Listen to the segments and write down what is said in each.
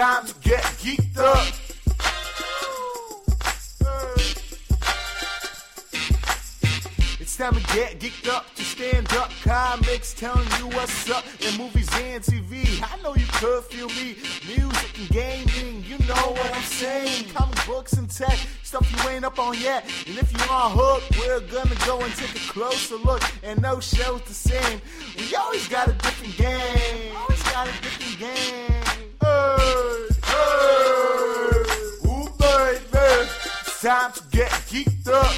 time to get geeked up. It's time to get geeked up to stand up. Comics telling you what's up in movies and TV. I know you could feel me. Music and gaming, you know what I'm saying. Comic books and tech, stuff you ain't up on yet. And if you are hooked, we're gonna go and take a closer look. And no show's the same. We always got a different game. Always got a different game. Hey, ooh, baby. It's time to get geeked up.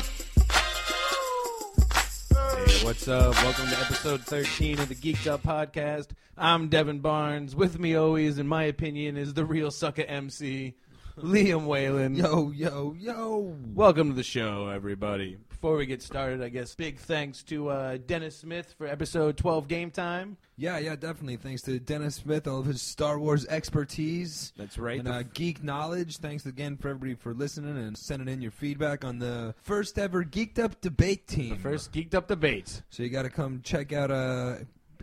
Hey, what's up? Welcome to episode 13 of the Geeked Up Podcast. I'm Devin Barnes. With me always, in my opinion, is the real sucker MC, Liam Whalen. Yo, yo, yo. Welcome to the show, everybody. Before we get started, I guess big thanks to uh, Dennis Smith for episode 12 Game Time. Yeah, yeah, definitely. Thanks to Dennis Smith, all of his Star Wars expertise. That's right. And uh, geek knowledge. Thanks again for everybody for listening and sending in your feedback on the first ever Geeked Up debate team. the first Geeked Up Debate. So you got to come check out uh,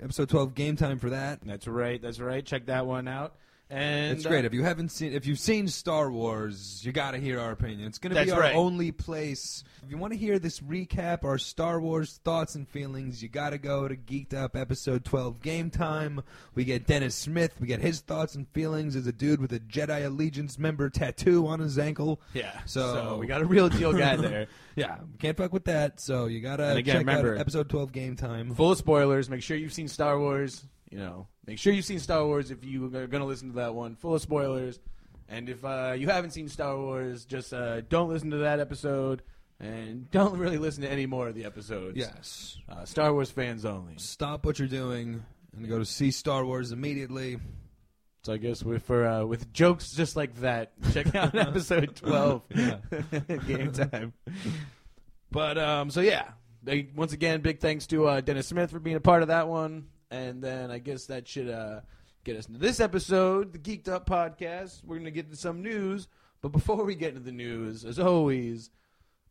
episode 12 Game Time for that. That's right. That's right. Check that one out. And It's great. uh, If you haven't seen, if you've seen Star Wars, you got to hear our opinion. It's going to be our right. only place. If you want to hear this recap, our Star Wars thoughts and feelings, you got to go to Geeked Up episode 12 Game Time. We get Dennis Smith. We get his thoughts and feelings as a dude with a Jedi Allegiance member tattoo on his ankle. yeah. So- we got a real deal guy there. Yeah, can't fuck with that. So you got to check remember- out episode 12 Game Time. full of spoilers. Make sure you've seen Star Wars. You know, make sure you've seen Star Wars if you are going to listen to that one. Full of spoilers. And if uh, you haven't seen Star Wars, just uh, don't listen to that episode, and don't really listen to any more of the episodes. Yes. uh, Star Wars fans only. Stop what you're doing and go to see Star Wars immediately. So I guess with for uh, with jokes just like that, check out episode twelve. Game time. But um, so yeah, they, once again, big thanks to uh, Dennis Smith for being a part of that one, and then I guess that should uh, get us into this episode, the Geeked Up podcast. We're gonna get into some news, but before we get into the news, as always,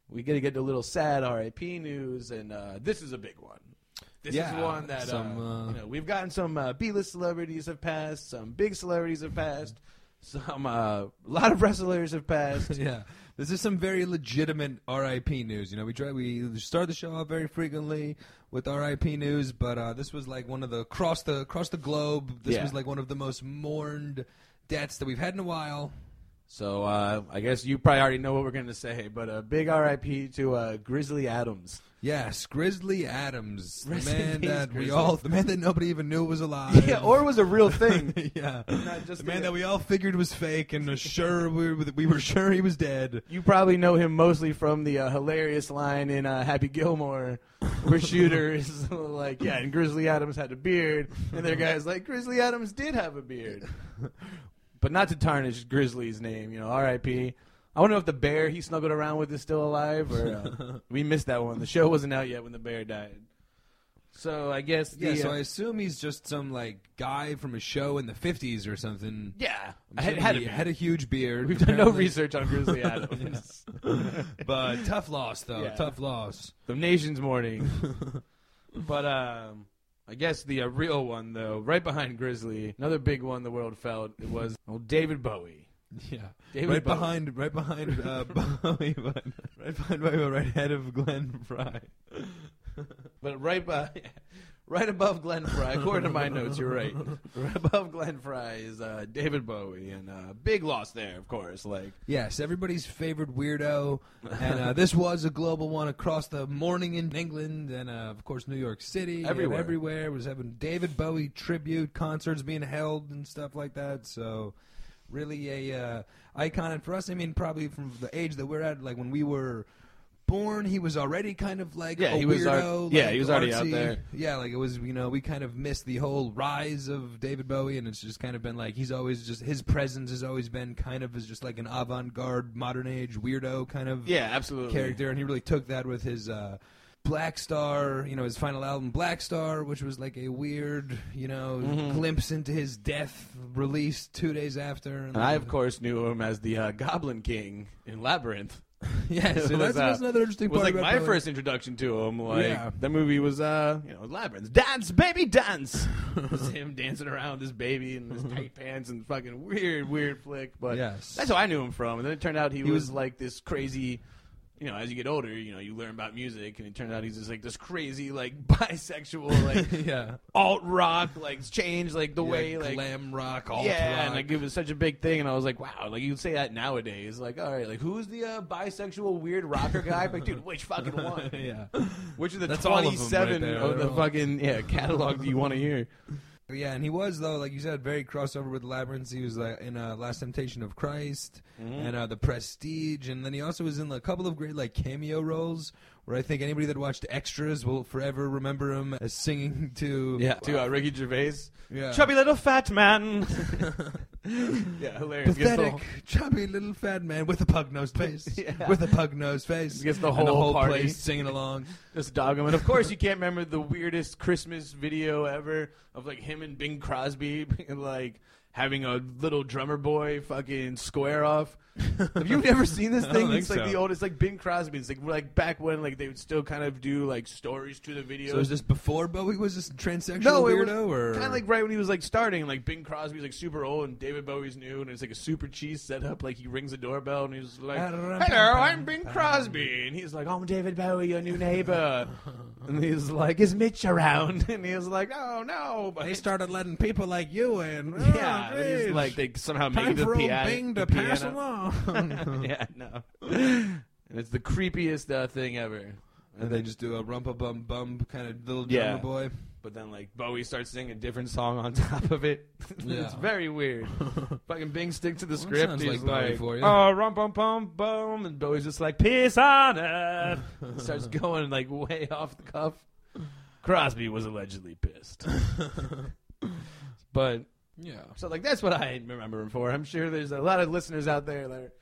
we gotta get to a little sad RIP news, and uh, this is a big one. This Yeah, is one that some, uh, uh, you know, we've gotten some uh, B-list celebrities have passed, some big celebrities have passed, some uh, a lot of wrestlers have passed. yeah, this is some very legitimate RIP news. You know, we try we start the show off very frequently with RIP news, but uh, this was like one of the across the across the globe. This Yeah. was like one of the most mourned deaths that we've had in a while. So uh, I guess you probably already know what we're going to say, but a big RIP to uh, Grizzly Adams. Yes, Grizzly Adams, the Rest in man peace, that we Grizzly. all, the man that nobody even knew was alive. Yeah, or was a real thing. yeah, Not just the man a- that we all figured was fake and was sure we were, we were sure he was dead. You probably know him mostly from the uh, hilarious line in uh, Happy Gilmore, where Shooter is like, "Yeah," and Grizzly Adams had a beard, and their guy's like, "Grizzly Adams did have a beard," but not to tarnish Grizzly's name, you know. R.I.P. I want to know if the bear he snuggled around with is still alive, or uh, we missed that one. The show wasn't out yet when the bear died. So I guess the, Yeah, so uh, I assume he's just some like guy from a show in the '50s or something. yeah, I had, had, he to had a huge beard. We've done no research on Grizzly Adams. but tough loss though. Yeah. Tough loss. the nation's mourning. but um, I guess the uh, real one, though, right behind Grizzly, another big one the world felt, it was old David Bowie. Yeah, David right Bowie. behind, right behind uh, Bowie, but right behind Bowie, but right ahead of Glenn Frey. But right by, right above Glenn Frey, according to my notes, you're right. Right above Glenn Frey is uh, David Bowie, and uh, big loss there, of course. Like, Yes, everybody's favorite weirdo, and uh, this was a global one across the morning in England, and uh, of course New York City, and Everywhere. everywhere was having David Bowie tribute concerts being held and stuff like that. So, really a uh, icon, and for us, I mean, probably from the age that we're at, like when we were. Born, he was already kind of like Yeah, a he was weirdo. yeah, like, he was already out there. Yeah, like it was, you know, we kind of missed the whole rise of David Bowie, and it's just kind of been like he's always just his presence has always been kind of as just like an avant-garde, modern age weirdo kind of yeah, absolutely. character, and he really took that with his uh, Blackstar, you know, his final album Blackstar, which was like a weird, you know, Mhm. glimpse into his death, released two days after. And I, of course, knew him as the uh, Goblin King in Labyrinth. yeah, so was, that's, uh, that's another interesting was like my Bowie. first introduction to him. Like Yeah. the movie was, uh, you know, Labyrinth, dance, baby, dance. it was him dancing around this baby in his tight pants and fucking weird, weird flick. But Yes. that's how I knew him from. And then it turned out he, He was, was- like this crazy. You know, as you get older, you know, you learn about music, and it turned out he's just like this crazy, like bisexual, like yeah. alt rock, like change, like the way, Yeah, like glam rock, alt yeah, rock. and like it was such a big thing, and I was like, wow, like you'd say that nowadays, like, all right, like who's the uh, bisexual weird rocker guy? like, dude, which fucking one? yeah. Which of the That's all of right of the fucking yeah catalog do you want to hear? Yeah, and he was though, like you said, very crossover with Labyrinth. He was like in uh, Last Temptation of Christ and uh, The Prestige, and then he also was in a couple of great like cameo roles. Where I think anybody that watched Extras will forever remember him as singing to yeah to uh, Ricky Gervais, yeah. chubby little fat man. yeah, hilarious. Pathetic, whole- chubby little fat man with a pug nosed face. Yeah. With a pug nosed face. Gets the And the whole whole party. place singing along. Just dog him, and of course you can't remember the weirdest Christmas video ever of like him and Bing Crosby like having a little drummer boy fucking square off. Have you ever seen this thing? It's like so. the oldest, like Bing Crosby. It's like like back when like they would still kind of do like stories to the videos. So is this before Bowie was this transsexual no, weirdo, or kind of like right when he was like starting. Like Bing Crosby's like super old and David Bowie's new, and it's like a super cheese setup. Like he rings the doorbell and he's like, "Hello, I'm Bing Crosby," and he's like, "I'm David Bowie, your new neighbor." and he's like, "Is Mitch around?" And he's like, "Oh no!" But they started letting people like you in. yeah, oh, and he's like they somehow make time the for old piano. Bing the to pass along. yeah, no. and it's the creepiest uh, thing ever. and they just do a rumpa bum bum kind of little Yeah. drummer boy. But then, like, Bowie starts singing a different song on top of it. Yeah. it's very weird. Fucking Bing stick to the Well, that script. sounds He's like Bowie like, for you. oh, rum bum bum bum, and Bowie's just like, peace on earth. And starts going like way off the cuff. Crosby was allegedly pissed. but Yeah. so, like, that's what I remember him for. I'm sure there's a lot of listeners out there that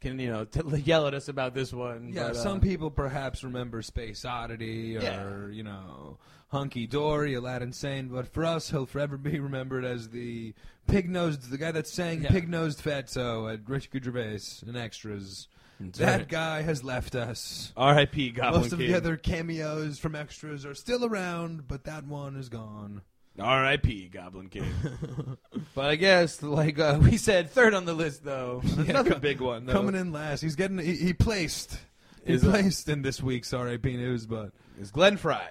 can, you know, t- yell at us about this one. Yeah, but, uh, some people perhaps remember Space Oddity or, Yeah. you know, Hunky Dory, Aladdin Sane, but for us, he'll forever be remembered as the pig nosed, the guy that sang Yeah. Pig Nosed Fatso at Richard Gervais and Extras. That's that right. guy has left us. R.I.P. Goblin Most of King. the other cameos from Extras are still around, but that one is gone. R.I.P. Goblin King. but I guess, like uh, we said, third on the list though. Another big one. Though. Coming in last, he's getting he, he placed. He Is, uh, placed in this week's R.I.P. news, but is Glenn Frey.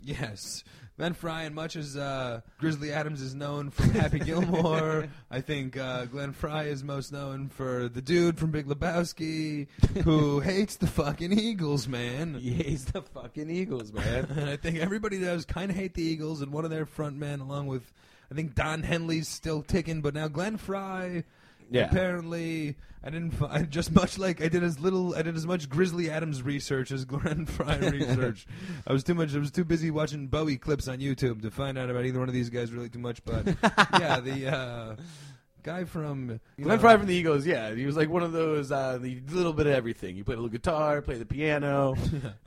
Yes. Ben Fry, and much as uh, Grizzly Adams is known from Happy Gilmore, I think uh, Glenn Frey is most known for the dude from Big Lebowski who hates the fucking Eagles, man. He hates the fucking Eagles, man. And I think everybody does kind of hate the Eagles, and one of their front men, along with, I think Don Henley's still ticking, but now Glenn Fry. Yeah. Apparently, I didn't. find I just much like I did as little. I did as much Grizzly Adams research as Glenn Fry research. I was too much. I was too busy watching Bowie clips on YouTube to find out about either one of these guys really too much. But yeah, the uh, guy from Glenn Frey from the Eagles, yeah, he was like one of those uh, the little bit of everything. He played a little guitar, played the piano.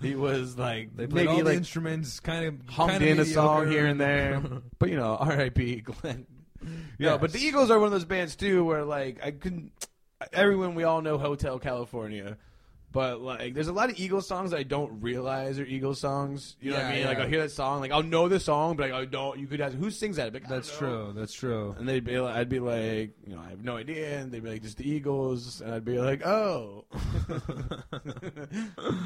he was like They played maybe all the instruments, kind of hummed kind of in a song here and there. but you know, R.I.P. Glenn. No, Yes. but the Eagles are one of those bands too, where like I couldn't. Everyone we all know Hotel California, but like there's a lot of Eagles songs that I don't realize are Eagles songs. You know what I Yeah, mean? Like. I'll hear that song, like I'll know the song, but like, I don't. You could ask who sings that. Like, That's true. That's true. And they'd be like, I'd be like, you know, I have no idea. And they'd be like, just the Eagles. And I'd be like, oh.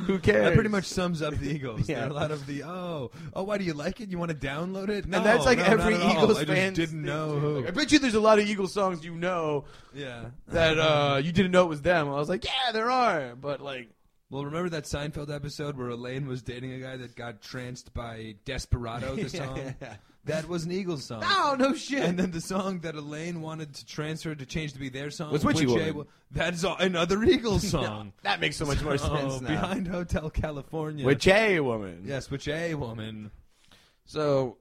Who cares? That pretty much sums up the Eagles. Yeah. There are a lot of the oh oh why do you like it? You want to download it? No, and that's like no, every not at all. Eagles I fan. just didn't know who. I bet you there's a lot of Eagles songs you know yeah. that uh, you didn't know it was them. I was like, yeah, there are. But like, Well, remember that Seinfeld episode where Elaine was dating a guy that got tranced by Desperado? The song that was an Eagles song. Oh, no shit. And then the song that Elaine wanted to transfer to change to be their song Was Witchy Witch A- Woman. That is another Eagles song. that makes so much more sense now. behind Hotel California. Which a woman. yes, Witch A woman. So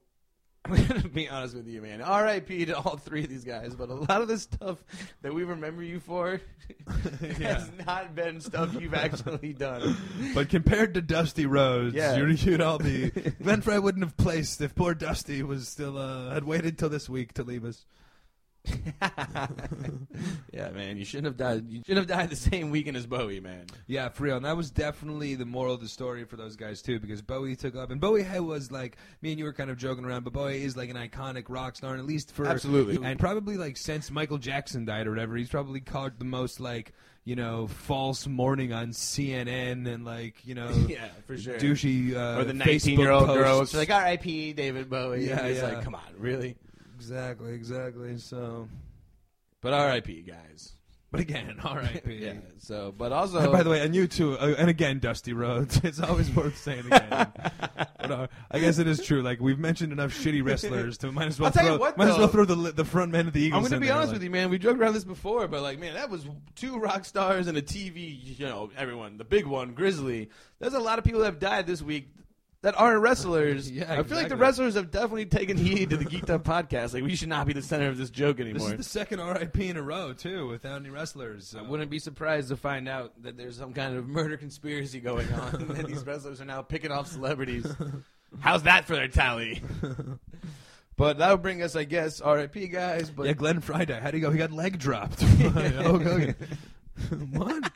I'm gonna be honest with you, man. R.I.P. to all three of these guys, but a lot of the stuff that we remember you for has not been stuff you've actually done. But compared to Dusty Rhodes, Yeah. you'd, you'd all be. Glenn wouldn't have placed if poor Dusty was still uh, had waited till this week to leave us. yeah, man, you shouldn't have died. You shouldn't have died the same weekend as Bowie, man. Yeah, for real. And that was definitely the moral of the story for those guys too, because Bowie took up, and Bowie was like me and you were kind of joking around, but Bowie is like an iconic rock star, and at least for Absolutely. and probably like since Michael Jackson died or whatever, he's probably caught the most like you know false mourning on CNN and like you know yeah, for sure. douchey uh, or the 19 year old girl. like, R.I.P. David Bowie. Yeah, yeah. like, come on, really? Exactly, exactly. So, But R.I.P. guys. but again, R.I.P. Yeah. So, but also, And by the way, and you too, uh, and again, Dusty Rhodes. It's always worth saying again. but, uh, I guess it is true. Like we've mentioned enough shitty wrestlers to might as well I'll tell you throw, what, might as well throw the the front men of the Eagles. I'm going to be honest like- with you, man. We joked around this before, but like, man, that was two rock stars and a TV. You know, everyone, the big one, Grizzly. There's a lot of people that have died this week that aren't wrestlers. Yeah, I feel like the exactly. wrestlers have definitely taken heed to the Geeked Up podcast. Like, we should not be the center of this joke This anymore. is the second RIP in a row too, without any wrestlers. I So. wouldn't be surprised to find out that there's some kind of murder conspiracy going on, and these wrestlers are now picking off celebrities. How's that for their tally? but that would bring us, I guess, RIP guys. But yeah, Glenn Friday. How'd he go? He got leg dropped. Oh, Hulk Hogan. what?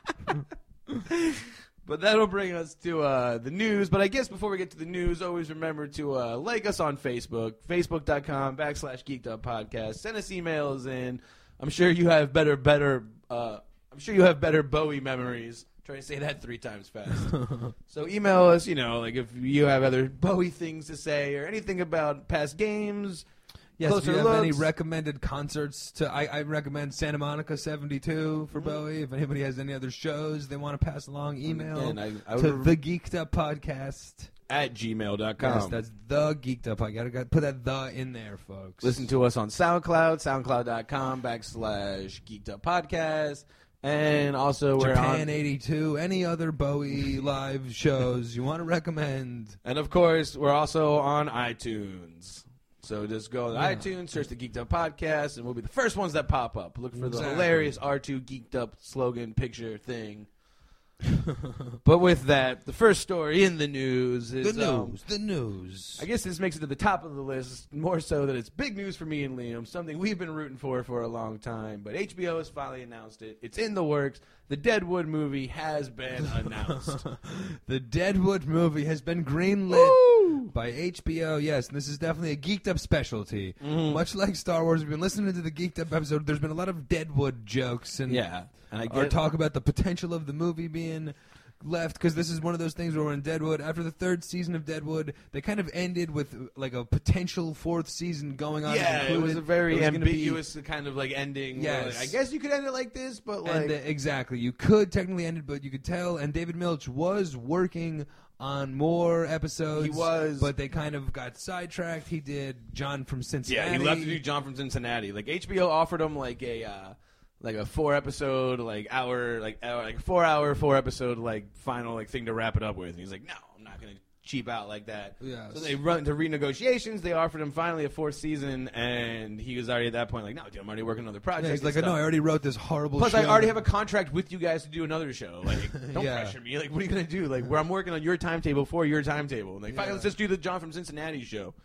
But that'll bring us to uh, the news. But I guess before we get to the news, always remember to uh, like us on Facebook, facebook.com backslash geeked up podcast. Send us emails in. I'm sure you have better, better, uh, I'm sure you have better Bowie memories. Try to say that three times fast. so email us, you know, like if you have other Bowie things to say or anything about past games. Yes, if Closer you have any recommended concerts to, I, I recommend Santa Monica '72 for mm-hmm. Bowie. If anybody has any other shows they want to pass along, email Again, I, I to the Geeked Up Podcast. at gmail.com. Yes, that's the Geeked Up. I gotta, gotta put that the in there, folks. Listen to us on SoundCloud, soundcloud.com backslash geeked up podcast. And also we're Japan on '82. Any other Bowie live shows you want to recommend? and of course we're also on iTunes. So just go to Yeah. iTunes, search the Geeked Up Podcast, and we'll be the first ones that pop up. Look for the hilarious R2 Geeked Up slogan picture thing. but with that, the first story in the news is the um, news. the news. I guess this makes it to the top of the list, more so that it's big news for me and Liam, something we've been rooting for for a long time. But HBO has finally announced it. It's in the works. The Deadwood movie has been announced. the Deadwood movie has been greenlit Woo! by HBO. Yes, and this is definitely a geeked up specialty. Mm-hmm. Much like Star Wars, we've been listening to the geeked up episode. There's been a lot of Deadwood jokes and Yeah, and I or talk about the potential of the movie being left because this is one of those things where we're in Deadwood. After the third season of Deadwood, they kind of ended with like a potential fourth season going on. Yeah, it was a very was gonna be- ambiguous kind of like ending. Yes. like, I guess you could end it like this, but like and uh, exactly, you could technically end it, but you could tell. And David Milch was working on more episodes. He was. but they kind of got sidetracked. He did John from Cincinnati. Yeah, he left to do John from Cincinnati. Like HBO offered him like a uh, like a four episode like hour like hour, like four hour four episode like final like thing to wrap it up with. And he's like, no, I'm not gonna cheap out like that. Yes. So they run into renegotiations. They offered him finally a fourth season, and he was already at that point like, no, dude, I'm already working on other project. Yeah, he's like, and no, I already wrote this horrible. Plus, show. I already have a contract with you guys to do another show. Like, don't Yeah. pressure me. Like, what are you gonna do? Like, where I'm working on your timetable for your timetable. And like, fine, Yeah. let's just do the John from Cincinnati show.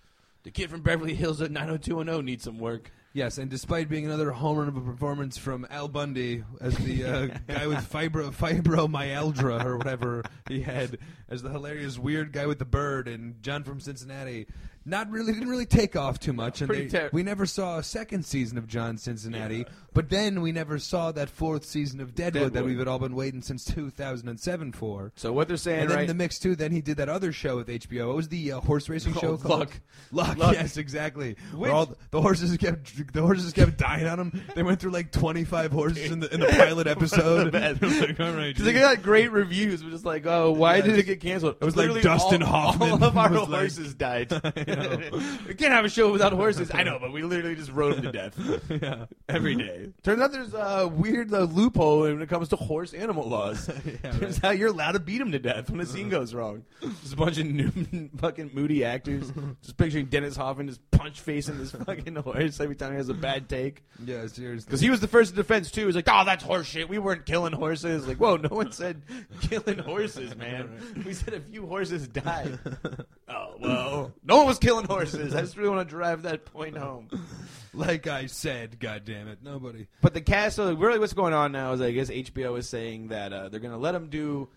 The kid from Beverly Hills at 90210 needs some work. Yes, and despite being another home run of a performance from Al Bundy as the uh, guy with fibro fibromyalgia or whatever he had, as the hilarious weird guy with the bird, and John from Cincinnati, not really didn't really take off too much, and pretty they- ter- we never saw a second season of John Cincinnati. Yeah. But then we never saw that fourth season of Deadwood, that we've all been waiting since 2007 for. So what they're saying, And then right? in the mix too, then he did that other show with HBO. What was the uh, horse racing Oh, show called? Luck. Luck. Luck. Yes, exactly. Which- all the, the horses kept the horses kept dying on him. They went through like twenty five horses in the in the pilot episode. Bad. Like, all right, they got great reviews, but just like, oh, why did Yes. it get canceled? It was like Dustin Hoffman All of our was like- horses died. we can't have a show without horses. I know, but we literally just rode them to death yeah. every day. Turns out there's a weird uh, loophole when it comes to horse animal laws. Yeah, Turns out you're allowed to beat them to death when a scene goes wrong. Just a bunch of new, fucking moody actors. Just picturing Dennis Hoffman just punch facing this fucking horse every time he has a bad take. Yeah, seriously. Because he was the first defense too. He was like, "Oh, that's horse shit. We weren't killing horses." Like, whoa, no one said killing horses, man. We said a few horses died. oh well, no one was killing horses. I just really want to drive that point home. Like I said, God damn it, nobody. But the cast, so really, what's going on now is I guess HBO is saying that uh, they're gonna let them do,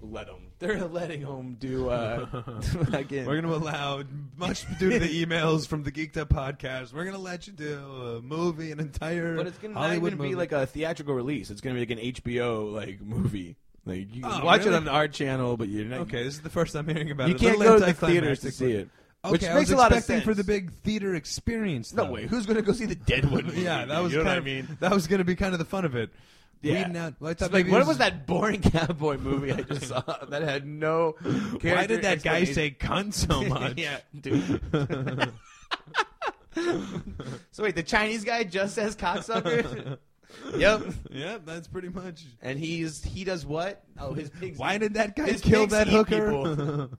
let them. They're letting them do. Uh, again, We're going to allow, much due to the emails from the Geeked Up podcast, we're going to let you do a movie, an entire but it's gonna not Hollywood even movie. be like a theatrical release. It's gonna be like an HBO like movie. Like you Oh, watch really? it on our channel, but you're not. Okay, this is the first I'm hearing about you it. A can't go to the theaters to see it. Okay, which I makes was a lot of expecting sense. for the big theater experience. No though. way. Who's gonna go see the Deadwood movie? Yeah, that was you know kind what of, I mean. that was going to be kind of the fun of it. Yeah. Weeding out. Well, I It's thought like, maybe what was that boring cowboy movie I just saw that had no? Why character did that guy explanation? say cunt so much? yeah, dude. so wait, the Chinese guy just says cocksucker. yep. Yep, that's pretty much. And he's he does what? Oh, his pigs. Why did that guy His kill pigs that eat hooker? people.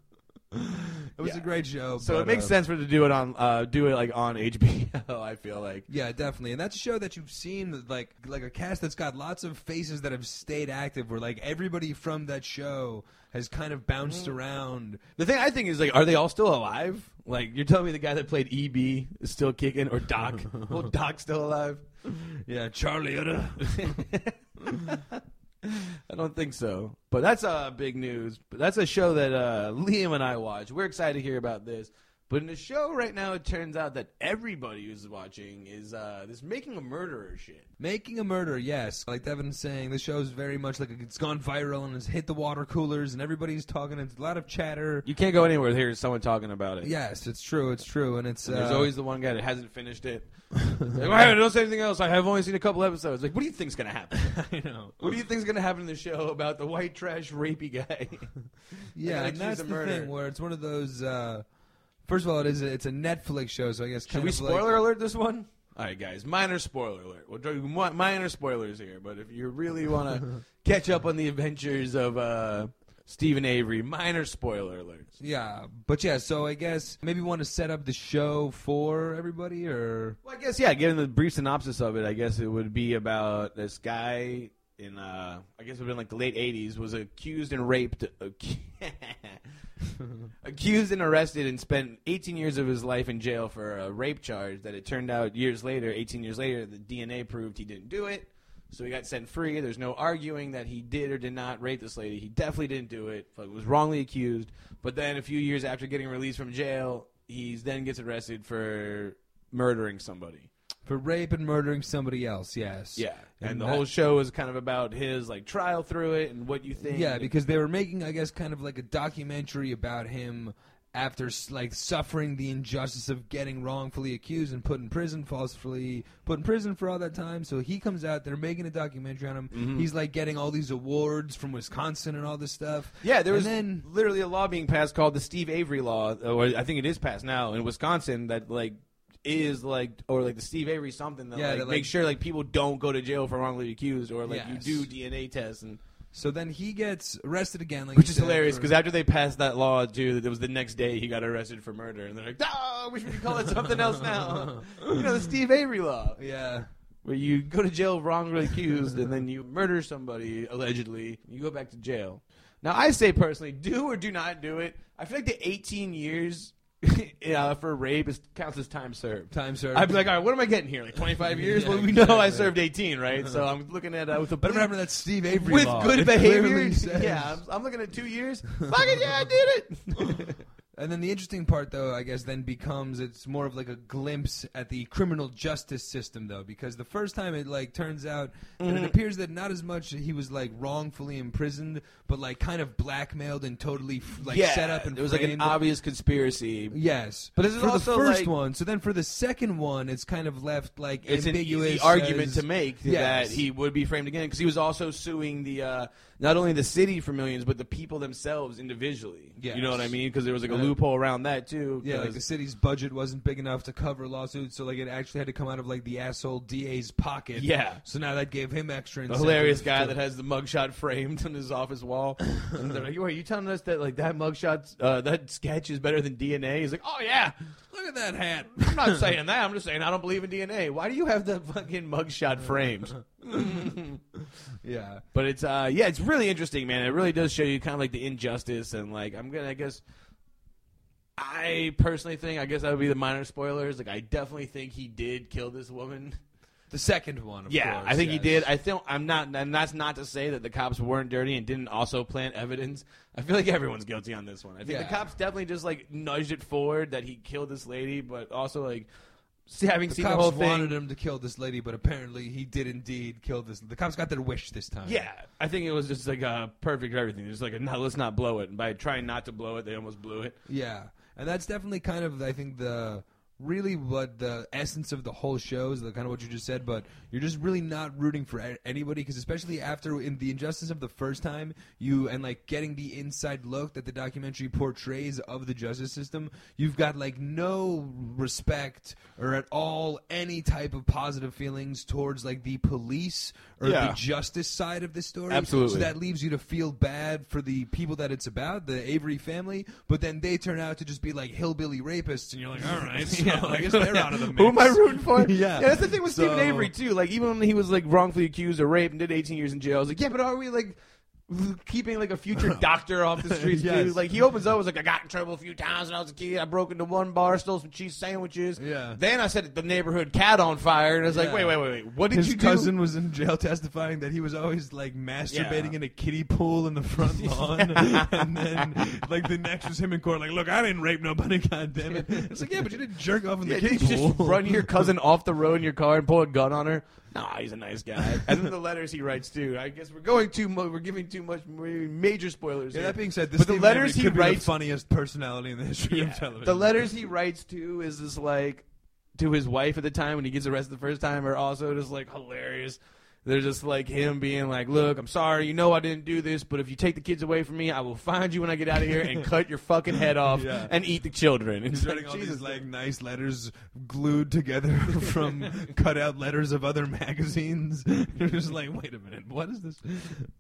It was Yeah. a great show. So but, it makes uh, sense for to do it on uh, do it like on HBO. I feel like. Yeah, definitely, and that's a show that you've seen, like like a cast that's got lots of faces that have stayed active. Where like everybody from that show has kind of bounced Mm-hmm. around. The thing I think is like, are they all still alive? Like, you're telling me the guy that played EB is still kicking, or Doc? well, Doc's still alive. Yeah, Charlie Utter. I don't think so. But that's uh, big news. But that's a show that uh, Liam and I watch. We're excited to hear about this. But in the show right now, it turns out that everybody who's watching is uh, this making a murderer shit. Making a murder, yes. Like Devin's saying, the show's very much like it's gone viral and it's hit the water coolers and everybody's talking. It's a lot of chatter. You can't go anywhere without hearing someone talking about it. Yes, it's true. It's true, and it's And there's uh, always the one guy that hasn't finished it. like, "Well, don't say anything else. I have only seen a couple episodes. Like, what do you think's gonna happen? I know. What do you think's gonna happen in the show about the white trash rapey guy? Yeah, Like, and that's the murder. thing where it's one of those. Uh, first of all, it is a, it's a Netflix show, so I guess Should kind we of spoiler like, alert this one? All right, guys. Minor spoiler alert. We'll do mi- minor spoilers here, but if you really want to catch up on the adventures of uh, Steven Avery, minor spoiler alerts. Yeah, but yeah, so I guess maybe want to set up the show for everybody, or Well, I guess yeah. Given the brief synopsis of it, I guess it would be about this guy in uh, I guess it would have been like the late '80s was accused and raped, accused and arrested, and spent 18 years of his life in jail for a rape charge. That it turned out years later, 18 years later, the DNA proved he didn't do it. So he got sent free. There's no arguing that he did or did not rape this lady. He definitely didn't do it. But was wrongly accused. But then a few years after getting released from jail, he then gets arrested for murdering somebody. for rape and murdering somebody else. Yes. Yeah, and, And the that- whole show is kind of about his like trial through it and what you think. Yeah, because they were making, I guess, kind of like a documentary about him after like suffering the injustice of getting wrongfully accused and put in prison, falsely put in prison for all that time. So he comes out, they're making a documentary on him. Mm-hmm. He's like getting all these awards from Wisconsin and all this stuff. yeah, there And was then literally a law being passed called the Steve Avery law, or I think it is passed now in Wisconsin that like is like or like the Steve Avery something that Yeah, like, that, like- makes sure like people don't go to jail for wrongly accused or like Yes. you do DNA tests and so then he gets arrested again, like which you is said, hilarious for- because after they passed that law too, it was the next day he got arrested for murder and they're like, no, we should call it something else now. you know, the Steve Avery law. yeah. where you go to jail wrongly accused and then you murder somebody allegedly you go back to jail now i say personally do or do not do it i feel like the 18 years uh, for rape is, counts as time served Time served. I'd be like, all right, what am I getting here? Like 25 years? Yeah, well, we know I served 18, right? So I'm looking at uh, with a But remember that Steve Avery with law. good It behavior. Yeah, I'm, I'm looking at two years. Fucking yeah, I did it. And then the interesting part, though, I guess, then becomes it's more of like a glimpse at the criminal justice system, though, because the first time it like turns out that Mm-hmm. it appears that not as much he was like wrongfully imprisoned, but like kind of blackmailed and totally like yeah, set up and it was like an obvious conspiracy. Yes, But this is for also, the first like- one. So then for the second one, it's kind of left like it's an ambiguous easy argument as- to make Yes. that he would be framed again because he was also suing the uh, not only the city for millions but the people themselves individually. Yes. You know what I mean? Because there was like a Uh, loophole around that too. Yeah, like 'cause- the city's budget wasn't big enough to cover lawsuits, so like it actually had to come out of like the asshole DA's pocket. Yeah. So now that gave him extra. the hilarious guy that has the mugshot framed on his office wall. and they're like, "Wait, you telling us that like that mugshot, uh, that sketch is better than DNA?" He's like, "Oh yeah, Look at that hat. I'm not saying that. I'm just saying I don't believe in DNA. Why do you have the fucking mugshot framed?" yeah. But it's uh yeah, it's really interesting, man. It really does show you kind of like the injustice and like I'm gonna I guess I personally think, I guess that would be the minor spoilers. Like, I definitely think he did kill this woman. The second one, of yeah, course, I think he did. I think I'm not, and that's not to say that the cops weren't dirty and didn't also plant evidence. I feel like everyone's guilty on this one. I think Yeah. the cops definitely just like nudged it forward that he killed this lady, but also like see, having The seen the whole thing. wanted him to kill this lady, but apparently he did indeed kill this. The cops got their wish this time. Yeah, I think it was just like a perfect everything. Just like a, no, let's not blow it. And by trying not to blow it, they almost blew it. Yeah, and that's definitely kind of I think the really what the essence of the whole show is the kind of what you just said. But you're just really not rooting for anybody because especially after in the injustice of the first time you and like getting the inside look that the documentary portrays of the justice system, you've got like no respect or at all any type of positive feelings towards like the police or Yeah. the justice side of the story. Absolutely. So that leaves you to feel bad for the people that it's about, the Avery family, but then they turn out to just be like hillbilly rapists, and you're like, all right, so I guess they're out of the mix. Who am I rooting for? Yeah. that's the thing with Stephen So- Avery too. Like even when he was like wrongfully accused of rape and did 18 years in jail, I was like, yeah, but are we like keeping like a future doctor off the streets? Yes. Dude? Like he opens up was like, I got in trouble a few times when I was a kid. I broke into one bar, stole some cheese sandwiches. Yeah. Then I set the neighborhood cat on fire, and I was like, wait, wait, wait, wait. What did His you cousin was in jail testifying that he was always like masturbating Yeah. in a kiddie pool in the front lawn, and then like the next was him in court, like, look, I didn't rape nobody, god damn it. It's like, yeah, but you didn't jerk off in do? the kiddie pool. just run your cousin off the road in your car and pull a gun on her? Nah, he's a nice guy. and then the letters he writes too. I guess we're going too much. We're giving too much major spoilers. Yeah, here. that being said, this But the letters he could be writes- the funniest personality in the history of television. The letters he writes to is this like to his wife at the time when he gets arrested the first time are also just like hilarious. They're just like him being like, "Look, I'm sorry. You know I didn't do this, but if you take the kids away from me, I will find you when I get out of here and cut your fucking head off Yeah. and eat the children." And He's writing like, all Jesus, these like nice letters glued together from cutout letters of other magazines. You're just like, wait a minute, what is this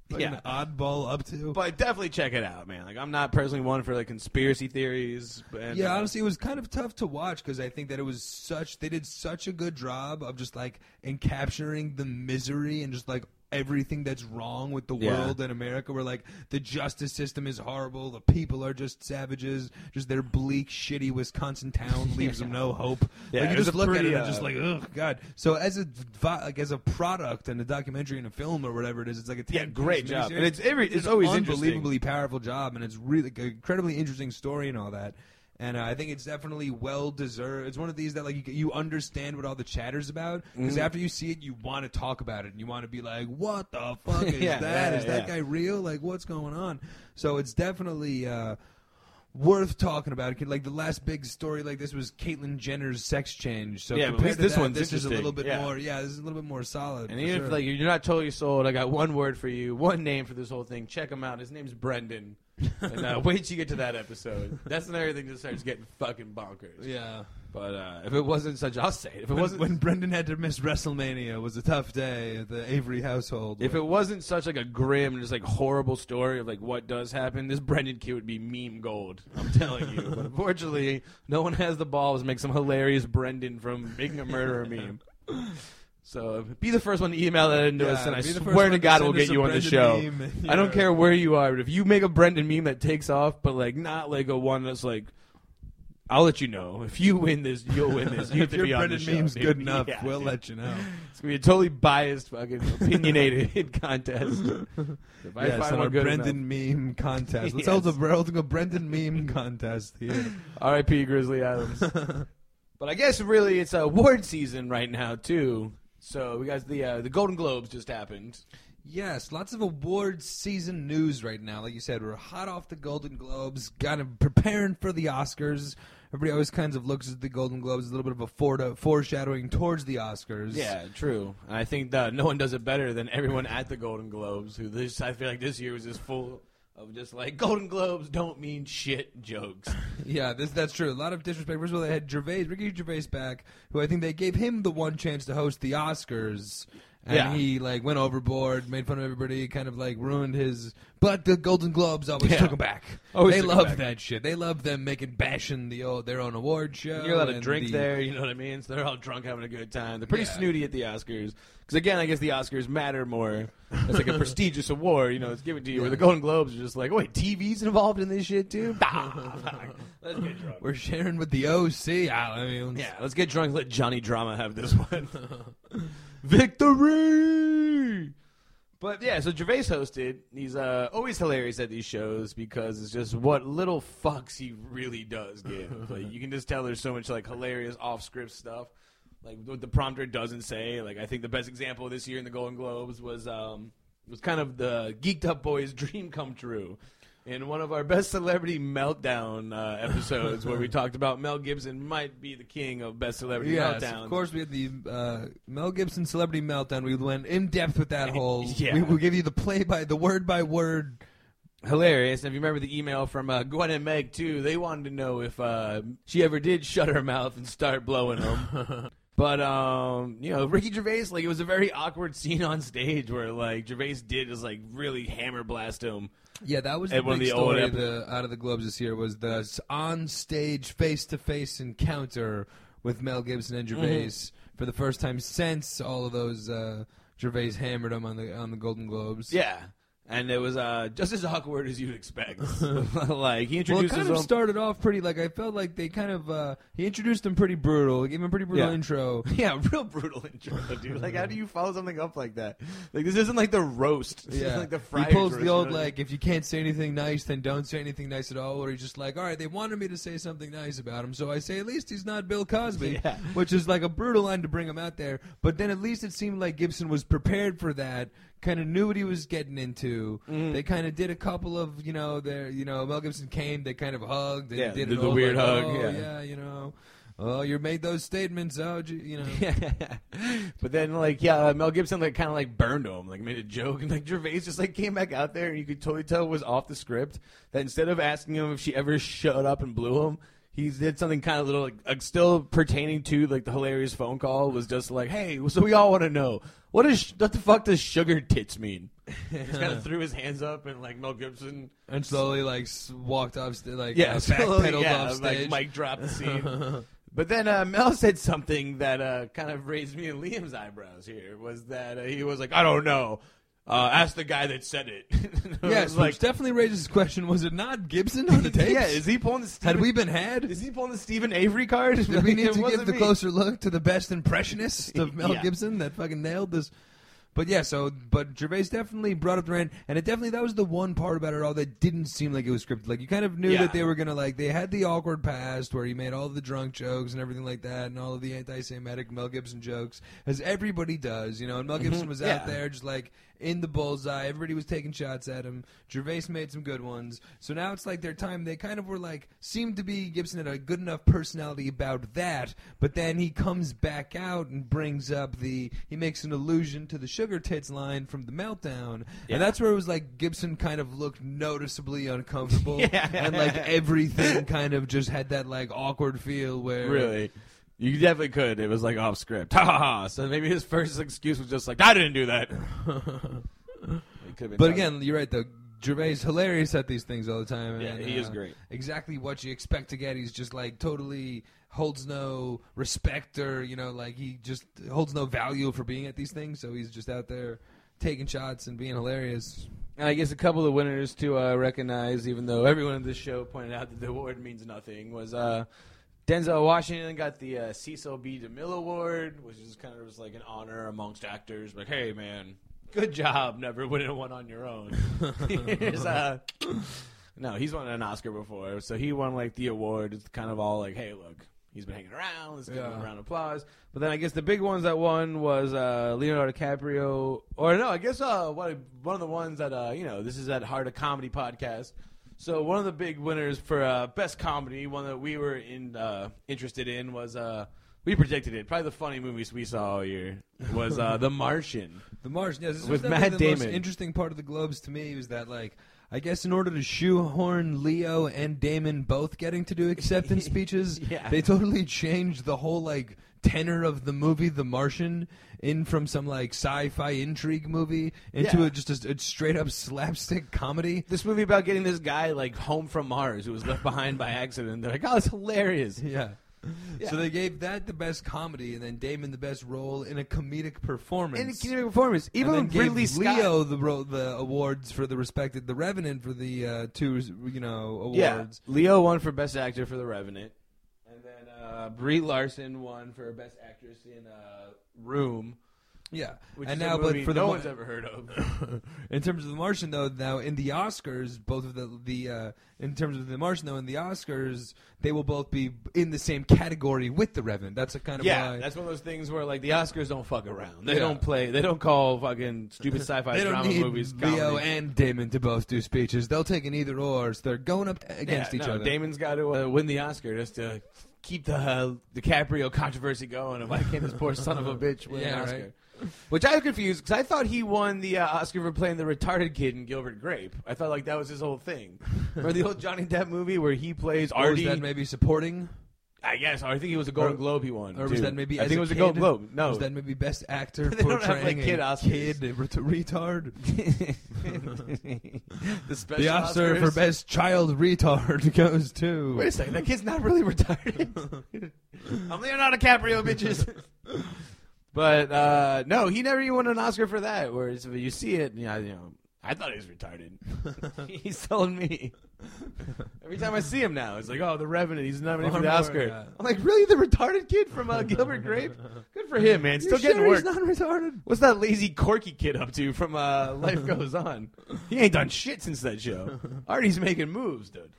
fucking Yeah. oddball up to? But definitely check it out, man. Like I'm not personally one for like conspiracy theories. And, yeah, uh, honestly, it was kind of tough to watch because I think that it was such. They did such a good job of just like encapturing the misery and just like everything that's wrong with the Yeah. world and America. Where like the justice system is horrible, the people are just savages, just their bleak, shitty Wisconsin town leaves them no hope. Yeah, like, you just look at it and just uh, like, ugh, god. So as a like as a product and a documentary and a film or whatever it is, it's like a Yeah, great job. miniseries. And it's every- did it's always unbelievably powerful job, and it's really incredibly interesting story and all that. And uh, I think it's definitely well deserved. It's one of these that like you, you understand what all the chatter's about because Mm-hmm. after you see it, you want to talk about it and you want to be like, "What the fuck is Yeah, that? yeah, Is that yeah. guy real? Like, what's going on?" So it's definitely. Uh, Worth talking about. Like the last big story like this was Caitlyn Jenner's sex change. So Yeah, compared to this that, this is a little bit Yeah. more. Yeah, this is a little bit more solid. And even sure. if like you're not totally sold, I got one word for you, one name for this whole thing. Check him out. His name's Brendan. And uh, wait till you get to that episode. That's when everything just starts getting fucking bonkers. yeah. But uh, if it wasn't such, I'll say it. If it When, wasn't, when Brendan had to miss WrestleMania, it was a tough day at the Avery household. if it wasn't such like a grim and just like horrible story of like what does happen, this Brendan kid would be meme gold. I'm telling you. but unfortunately, no one has the balls to make some hilarious Brendan from making a murderer meme. So be the first one to email that into Yeah, us, and I the swear to God we'll get you on the show. meme. I don't care where you are, but if you make a Brendan meme that takes off, but like not like a one that's like, I'll let you know. If you win this, you'll win this. You have to your be on the Brendan show, meme's good enough, Yeah, we'll dude. let you know. It's gonna be a totally biased, fucking opinionated contest. If I yes, find our Brendan meme contest. Let's Yes. hold the we're a Brendan meme contest here. R.I.P. Grizzly Adams. but I guess really it's uh, award season right now too. So we got the uh, the Golden Globes just happened. Yes, lots of awards season news right now. Like you said, we're hot off the Golden Globes, kind of preparing for the Oscars. Everybody always kinds of looks at the Golden Globes as a little bit of a foreshadowing towards the Oscars. Yeah, true. And I think that no one does it better than everyone at the Golden Globes. Who this I feel like this year was just full of just like Golden Globes don't mean shit jokes. Yeah, this, that's true. A lot of disrespect. First of all, they had Gervais, Ricky Gervais back, who I think they gave him the one chance to host the Oscars, and Yeah. he like went overboard, made fun of everybody, kind of like ruined his. But the Golden Globes always Yeah. took him back. Always they love that shit. They love them making bashing the old, their own award show. You're allowed to drink the- there, you know what I mean? So they're all drunk having a good time. They're pretty Yeah. snooty at the Oscars. Because, again, I guess the Oscars matter more. It's like a prestigious award, you know, it's given to you. Where the Golden Globes are just like, oh, wait, TV's involved in this shit, too? Let's get drunk. We're sharing with the OC. I mean, Yeah, let's get drunk. Let Johnny Drama have this one. Victory! But yeah, so Gervais hosted. He's uh, always hilarious at these shows because it's just what little fucks he really does give. like you can just tell there's so much like hilarious off-script stuff. Like what the prompter doesn't say. Like I think the best example this year in the Golden Globes was um, was kind of the geeked up boys' dream come true. In one of our best celebrity meltdown uh, episodes, where we talked about Mel Gibson might be the king of best celebrity Yes, meltdowns. of course we had the uh, Mel Gibson Celebrity Meltdown. We went in depth with that whole. Yeah. We will give you the play by the word by word. hilarious. And if you remember the email from uh, Gwen and Meg too, they wanted to know if uh, she ever did shut her mouth and start blowing them. but um, you know, Ricky Gervais, like it was a very awkward scene on stage where like Gervais did is like really hammer blast him. Yeah, that was the one of big the old story epi- the, out of the Globes this year was the on stage face to face encounter with Mel Gibson and Gervais Mm-hmm. for the first time since all of those uh, Gervais hammered him on the on the Golden Globes. Yeah. And it was uh, just as awkward as you'd expect. like he introduced. Well, it kind of him. started off pretty like I felt like they kind of uh, he introduced him pretty brutal, gave him a pretty brutal Yeah. intro. yeah, real brutal intro, dude. Like, how do you follow something up like that? Like, this isn't like the roast. This is Yeah, like the he pulls roast, the you old know I mean? like, if you can't say anything nice, then don't say anything nice at all. Or he's just like, all right, they wanted me to say something nice about him, so I say at least he's not Bill Cosby, Yeah. which is like a brutal line to bring him out there. But then at least it seemed like Gibson was prepared for that, kind of knew what he was getting into. Mm-hmm. They kind of did a couple of, you know, their, you know, Mel Gibson came, they kind of hugged, they Yeah, did did the weird like, hug, oh, yeah. you know. Oh, you made those statements. Oh, you know. but then, like, yeah, Mel Gibson like kind of like burned him, like made a joke, and like Gervais just like came back out there, and you could totally tell it was off the script. That instead of asking him if she ever shut up and blew him, he did something kind of little, like, like still pertaining to like the hilarious phone call. Was just like, hey, so we all want to know what is what the fuck does sugar tits mean? just kind of threw his hands up, and like Mel Gibson, And slowly, like, walked off, st- like, yeah, uh, slowly, yeah, off stage. like Mike dropped the scene. But then uh, Mel said something that uh, kind of raised me and Liam's eyebrows. Here was that uh, he was like, "I don't know." Uh, ask the guy that said it. Yes, like, which definitely raises the question: Was it not Gibson on the tapes? yeah, is he pulling the? Steven, Had we been had? Is he pulling the Steven Avery card? Did we need to give the me. closer look to the best impressionist of Mel Yeah. Gibson that fucking nailed this? But yeah, so but Gervais definitely brought up the rant, and it definitely that was the one part about it all that didn't seem like it was scripted. Like you kind of knew Yeah. that they were gonna like they had the awkward past where he made all the drunk jokes and everything like that, and all of the anti-Semitic Mel Gibson jokes, as everybody does, you know. And Mel Gibson was out Mm-hmm. Yeah. there just like in the bullseye. Everybody was taking shots at him. Gervais made some good ones. So now it's like their time. They kind of were like seemed to be Gibson had a good enough personality about that, but then he comes back out and brings up the he makes an allusion to the sugar tits line from the meltdown, Yeah. and that's where it was like Gibson kind of looked noticeably uncomfortable, Yeah. and like everything kind of just had that like awkward feel where Really. You definitely could. It was like off script. Ha ha ha. So maybe his first excuse was just like, I didn't do that. It could've been But tough. again, you're right though. Gervais hilarious at these things all the time. Yeah, and, he is uh, great. Exactly what you expect to get. He's just like totally holds no respect or you know like he just holds no value for being at these things. So he's just out there taking shots and being hilarious. And I guess a couple of winners to uh, recognize, even though everyone in this show pointed out that the award means nothing, was uh, Denzel Washington got the uh, Cecil B. DeMille Award, which is kind of just like an honor amongst actors. Like, hey, man, good job never winning one on your own. Here's, uh, no, he's won an Oscar before, so he won like the award. It's kind of all like, hey, look, he's been hanging around. Let's give him a round of applause. But then I guess the big ones that won was uh, Leonardo DiCaprio, or no, I guess uh, one one of the ones that uh, you know this is that Heart of Comedy podcast. So one of the big winners for uh, best comedy, one that we were in uh, interested in was uh, we predicted it. Probably the funny movies we saw all year was uh, The Martian. The Martian, yes, this With was definitely Matt the most Damon. interesting part of the Globes to me was that like. I guess in order to shoehorn Leo and Damon both getting to do acceptance speeches, Yeah. they totally changed the whole like tenor of the movie The Martian in from some like sci-fi intrigue movie into Yeah. a, just a, a straight up slapstick comedy. This movie about getting this guy like home from Mars who was left behind by accident. They're like, oh, it's hilarious. Yeah. Yeah. So they gave that the best comedy, and then Damon the best role in a comedic performance. And comedic performance, even and then gave Ridley Scott. Leo the ro- the awards for the respected the Revenant for the uh, two you know awards. Yeah. Leo won for best actor for The Revenant, uh, Brie Larson won for best actress in uh, Room, Yeah, which and is now a movie but for the no mo- one's ever heard of. in terms of the Martian, though, now in the Oscars, both of the the uh, in terms of the Martian, though, in the Oscars, they will both be in the same category with the Revenant. That's a kind of yeah, why- that's one of those things where like the Oscars don't fuck around. They Yeah. don't play. They don't call fucking stupid sci-fi they drama movies. Leo comedy. and Damon to both do speeches. They'll take an either or. So they're going up against Yeah, each no, other. Damon's got to uh, win the Oscar just to keep the uh, DiCaprio controversy going. And why can't this poor son of a bitch win Yeah, an Oscar? right. Which I was confused because I thought he won the uh, Oscar for playing the retarded kid in Gilbert Grape. I thought like that was his whole thing. Remember the old Johnny Depp movie where he plays Or was Artie? that maybe supporting? I guess. I think it was a Golden Globe he won. Or was too. that maybe I as think it was kid? a Golden Globe. No, Was that maybe best actor They don't have, portraying like, kid a Oscars. kid a ret- retard? the special The Oscar Oscars. for best child retard goes to. Wait a second, that kid's not really retarded. I'm Leonardo DiCaprio, bitches. but uh, no, he never even won an Oscar for that. Whereas if you see it, yeah, you know, I thought he was retarded. he's telling me. Every time I see him now, it's like, oh, the Revenant. He's nominated for the Far Oscar. yeah. I'm like, really, the retarded kid from uh, Gilbert Grape? Good for him, man. Still You're getting sure work. He's not retarded. What's that lazy, Corky kid up to from uh, Life Goes On? He ain't done shit since that show. Artie's making moves, dude.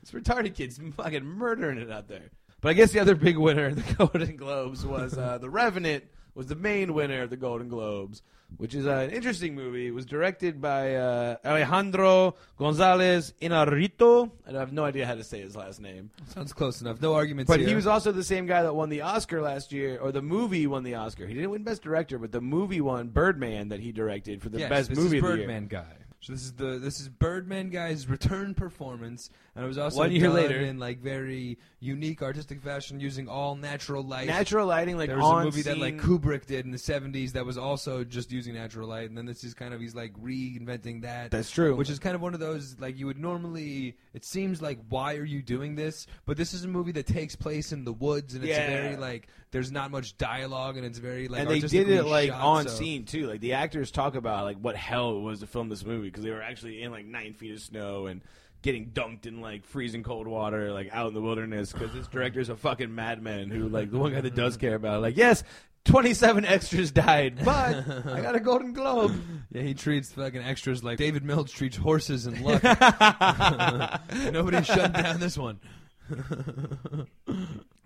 This retarded kid's fucking murdering it out there. But I guess the other big winner of the Golden Globes was uh, The Revenant was the main winner of the Golden Globes, which is uh, an interesting movie. It was directed by uh, Alejandro Gonzalez Iñárritu. I have no idea how to say his last name. Sounds close enough. No arguments But here. he was also the same guy that won the Oscar last year, or the movie won the Oscar. He didn't win Best Director, but the movie won Birdman that he directed for the Yes, best this movie is of the year. Birdman guy. So this is the this is Birdman guy's return performance, and it was also One year done later. in like very unique artistic fashion, using all natural light. Natural lighting, like there was a movie that like Kubrick did in the '70s that was also just using natural light, and then this is kind of he's like reinventing that. That's true. Which is kind of one of those like you would normally. It seems like why are you doing this? But this is a movie that takes place in the woods, and it's Yeah. very like there's not much dialogue, and it's very like and they did it like shot, on so- scene too. Like the actors talk about like what hell it was to film this movie because they were actually in like nine feet of snow and getting dunked in like freezing cold water, like out in the wilderness. Because this director's a fucking madman who like the one guy that does care about. It. Like yes, twenty seven extras died, but I got a Golden Globe. Yeah, he treats fucking extras like David Milch treats horses and luck. Nobody's shutting down this one.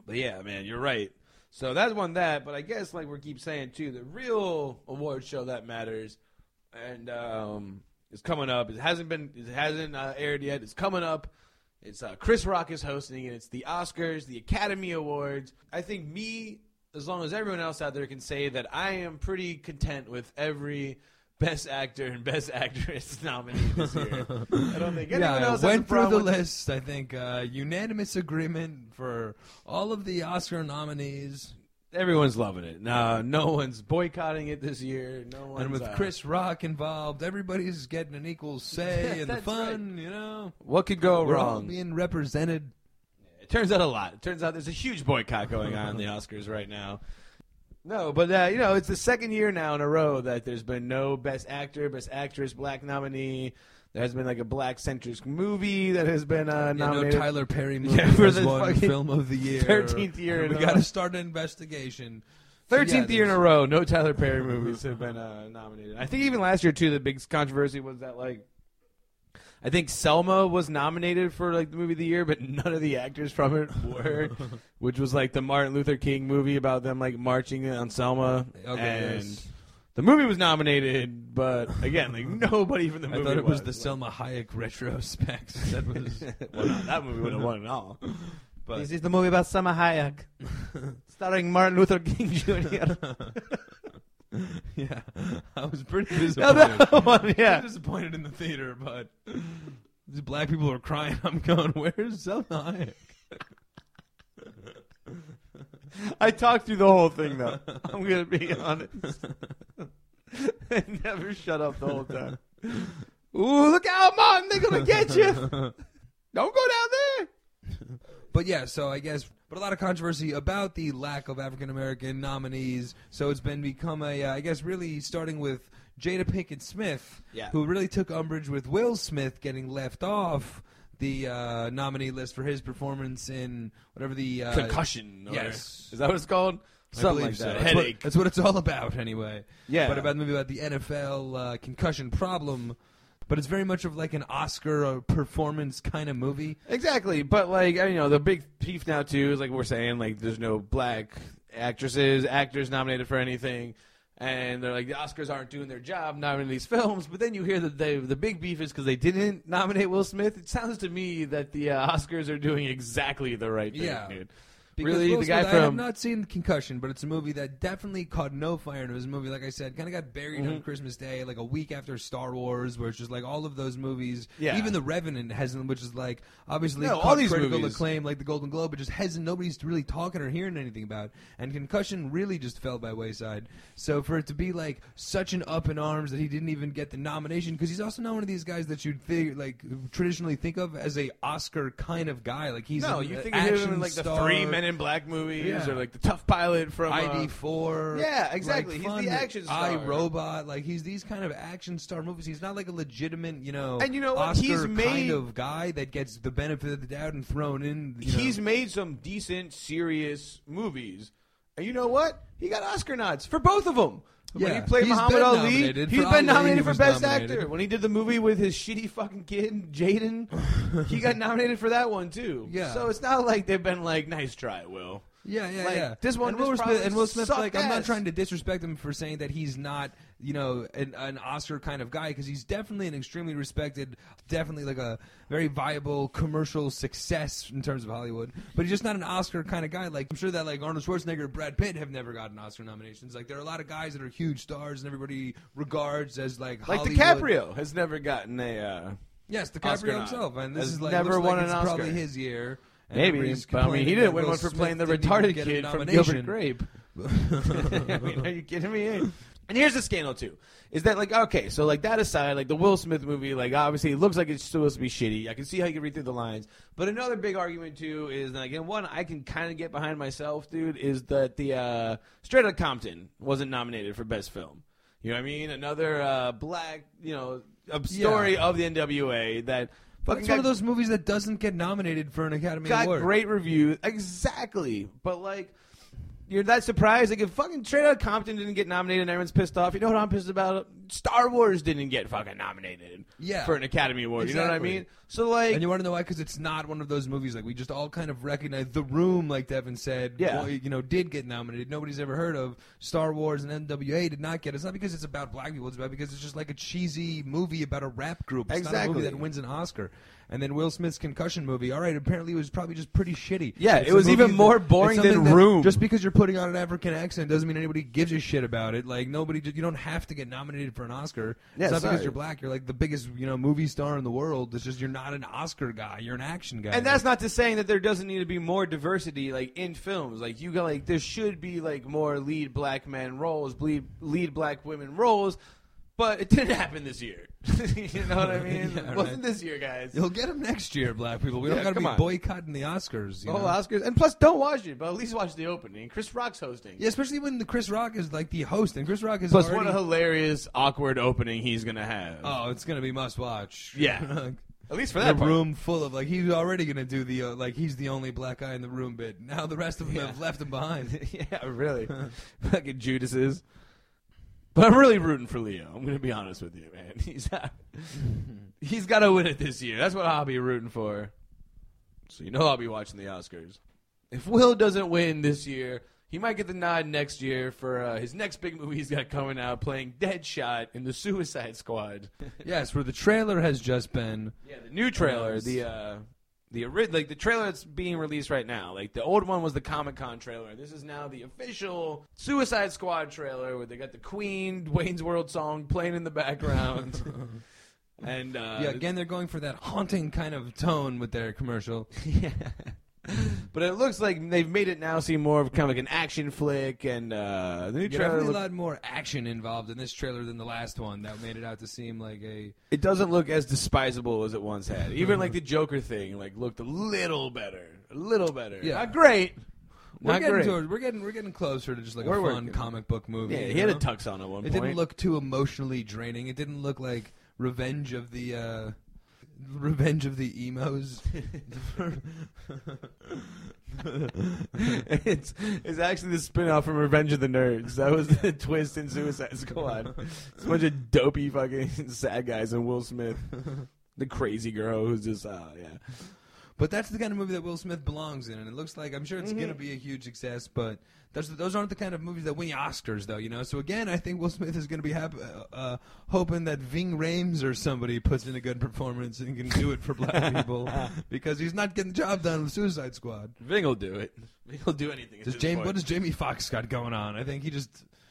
But yeah, man, you're right. So that's one that, but I guess like we keep saying too, the real award show that matters, and um, it's coming up. It hasn't been, it hasn't uh, aired yet. It's coming up. It's uh, Chris Rock is hosting and It's the Oscars, the Academy Awards. I think me, as long as everyone else out there can say that I am pretty content with every. Best actor and best actress nominee this year. I don't think anyone yeah, else I has a went through the list. I think uh, unanimous agreement for all of the Oscar nominees, Everyone's loving it. No, no one's boycotting it this year. No one's. and with uh, Chris Rock involved, everybody's getting an equal say in the fun. You know, what could go we're wrong? being represented. It turns out a lot. It turns out there's a huge boycott going on in the Oscars right now. No, but uh, you know, it's the second year now in a row that there's been no Best Actor, Best Actress, Black nominee. There has been like a black centric movie that has been uh, Yeah, no. Tyler Perry movie Yeah, for the fucking film of the year. 13th year we a got to start an investigation. So, yeah, Thirteenth year in a row, no Tyler Perry movies have been uh, nominated. I think even last year too, the big controversy was that like, I think Selma was nominated for like the movie of the year, but none of the actors from it were, which was like the Martin Luther King movie about them like marching on Selma, Okay, and yes. The movie was nominated, but again, like nobody from the movie. I thought it was the Like, Selma Hayek retrospect. That was well, no, that movie would have won it all. But This is the movie about Selma Hayek, starring Martin Luther King Jr. yeah, I was pretty No, disappointed. that one, yeah. Pretty disappointed in the theater, but these black people are crying. I'm going, where's Selma Hayek? I talked through the whole thing though. I'm gonna be honest. I never shut up the whole time. Ooh, look out, Martin! They're gonna get you. Don't go down there. But yeah, so I guess, but a lot of controversy about the lack of African American nominees. So it's been become a, uh, I guess, really starting with Jada Pinkett Smith, Yeah. who really took umbrage with Will Smith getting left off the uh, nominee list for his performance in whatever the uh, Concussion. or- yes. Is that what it's called? I Something like so. that. That's what- Headache. that's what it's all about, anyway. Yeah. But about the movie about the NFL uh, concussion problem. But it's very much of like an Oscar uh, performance kind of movie. Exactly, but like you know, the big beef now too is like we're saying like there's no black actresses, actors nominated for anything, and they're like the Oscars aren't doing their job nominating these films. But then you hear that they, the big beef is because they didn't nominate Will Smith. It sounds to me that the uh, Oscars are doing exactly the right thing, Yeah. dude. Because really, Will the guy Smith, I have not seen Concussion, but it's a movie that definitely caught no fire. And it was a movie, like I said, kind of got buried Mm-hmm. on Christmas Day, like a week after Star Wars, where it's just like all of those movies. Yeah. Even The Revenant hasn't, which is like obviously No, all these critical movies. acclaim, like the Golden Globe, but just hasn't. Nobody's really talking or hearing anything about. And Concussion really just fell by wayside. So for it to be like such an up in arms that he didn't even get the nomination, because he's also not one of these guys that you'd think, like traditionally think of as a Oscar kind of guy. Like he's no, an you think of him in like the three Men in Black movies Yeah. or like the Tough Pilot from uh, ID four. Yeah, exactly. Like He's the action star. I Robot. Like he's these kind of action star movies. He's not like a legitimate, you know, And you know what? Oscar He's kind made- of guy that gets the benefit of the doubt and thrown in. You know. He's made some decent, serious movies. And you know what? He got Oscar nods for both of them. When Yeah, he played he's Muhammad been Ali, nominated. he's For been nominated for was Best nominated. Actor. When he did the movie with his shitty fucking kid, Jaden, he got nominated for that one too. Yeah. So it's not like they've been like, nice try, Will. Yeah, yeah, Like, yeah. this one and Will Smith, probably and Will Smith, sucked like, I'm not ass. trying to disrespect him for saying that he's not, you know, an, an Oscar kind of guy because he's definitely an extremely respected, definitely like a very viable commercial success in terms of Hollywood. But he's just not an Oscar kind of guy. Like I'm sure that like Arnold Schwarzenegger, and Brad Pitt have never gotten Oscar nominations. Like there are a lot of guys that are huge stars and everybody regards as like Like Hollywood. DiCaprio has never gotten a. Uh, Yes, Oscar DiCaprio nod. himself, and this is like never won like an Oscar. probably his year. Maybe, but I mean, he didn't win one for Smith playing the retarded kid from. Gilbert Grape. I mean, are you kidding me? And here's the scandal too: is that like okay, so like that aside, like the Will Smith movie, like obviously it looks like it's supposed to be shitty. I can see how you can read through the lines, but another big argument too is like, and one I can kind of get behind myself, dude, is that the uh, Straight Outta Compton wasn't nominated for best film. You know what I mean? Another uh, black, you know, story Yeah. of the NWA that. But fucking it's one of those movies that doesn't get nominated for an Academy got Award. great reviews. Exactly. But like you're that surprised? Like if fucking Straight Outta Compton didn't get nominated and everyone's pissed off, you know what I'm pissed about? Star Wars didn't get fucking nominated Yeah. for an Academy Award. You know what I Exactly. mean? So like And you want to know why? Because it's not one of those movies like we just all kind of recognize. The Room, like Devin said, Yeah. well, you know, did get nominated. Nobody's ever heard of Star Wars and NWA did not get. It's not because it's about black people. It's about because it's just like a cheesy movie about a rap group. It's not a Exactly. movie that wins an Oscar. And then Will Smith's concussion movie. All right, apparently it was probably just pretty shitty. Yeah, It's it was even more that- boring than Room. Just because you're putting on an African accent doesn't mean anybody gives a shit about it. Like nobody, you don't have to get nominated for an Oscar. Yeah, it's not sorry. because you're black. You're like the biggest, you know, movie star in the world. It's just you're not an Oscar guy. You're an action guy. and that's not to saying that there doesn't need to be more diversity like in films. Like you got like there should be like more lead black men roles, lead lead black women roles. But it didn't happen this year. you know what I mean? Yeah, it wasn't right. this year, guys. You'll get them next year, black people. We don't got to be on. boycotting the Oscars. You Oh, know? Oscars, and plus, don't watch it, but at least watch the opening. Chris Rock's hosting. Yeah, especially when the Chris Rock is like the host, and Chris Rock is Plus, already. what a hilarious, awkward opening he's gonna have. oh, it's gonna be must watch. Yeah. At least for that part. room full of like he's already gonna do the uh, like he's the only black guy in the room bit. Now the rest of them Yeah. have left him behind. yeah, really. Fucking Judas's. But I'm really rooting for Leo. I'm gonna be honest with you, man. He's he's got to win it this year. That's what I'll be rooting for. So you know I'll be watching the Oscars. If Will doesn't win this year, he might get the nod next year for uh, his next big movie he's got coming out, playing Deadshot in the Suicide Squad. yes, where the trailer has just been. Yeah, the new trailer, Nice. the uh, the like the trailer that's being released right now. Like the old one was the Comic Con trailer. This is now the official Suicide Squad trailer, where they got the Queen Wayne's World song playing in the background. and uh, yeah, again they're going for that haunting kind of tone with their commercial. yeah. but it looks like they've made it now seem more of kind of like an action flick, and uh, the new Yeah, trailer. definitely look- a lot more action involved in this trailer than the last one. That made it out to seem like a it doesn't look as despisable as it once had. Even like the Joker thing, like looked a little better, a little better. Yeah. not great. We're Not getting great. towards, we're getting we're getting closer to just like We're a fun working. comic book movie. Yeah, he had a tux on at one It point. It didn't look too emotionally draining. It didn't look like Revenge of the uh, Revenge of the emos. it's it's actually the spin-off from Revenge of the Nerds. That was the twist in Suicide Squad. It's a bunch of dopey fucking sad guys and Will Smith, the crazy girl who's just uh yeah. But that's the kind of movie that Will Smith belongs in, and it looks like I'm sure it's Mm-hmm. going to be a huge success. But those those aren't the kind of movies that win you Oscars, though. You know. So again, I think Will Smith is going to be hap- uh, uh, hoping that Ving Rhames or somebody puts in a good performance and can do it for black people because he's not getting the job done with Suicide Squad. Ving will do it. Ving will do anything. Does point. what does Jamie Foxx got going on? I think he just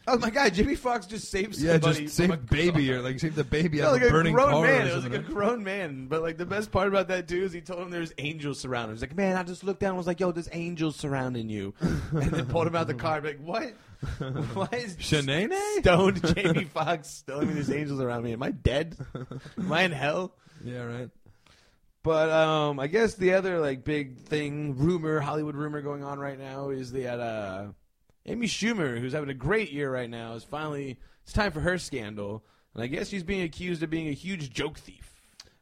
Oh my god, Jimmy Fox just saved yeah somebody. just from saved a baby car. or like saved the baby out of a a burning grown car. man. It was like a grown man. But like the best part about that too is he told him there's angels surrounding him. He's like, man, I just looked down and was like, yo, there's angels surrounding you. and then pulled him out the car. Like, what? Why is Shanae? stoned Jamie Foxx telling me there's angels around me? Am I dead? Am I in hell? Yeah, right. But um, I guess the other like big thing, rumor, Hollywood rumor going on right now is that uh, Amy Schumer, who's having a great year right now, is finally it's time for her scandal, and I guess she's being accused of being a huge joke thief.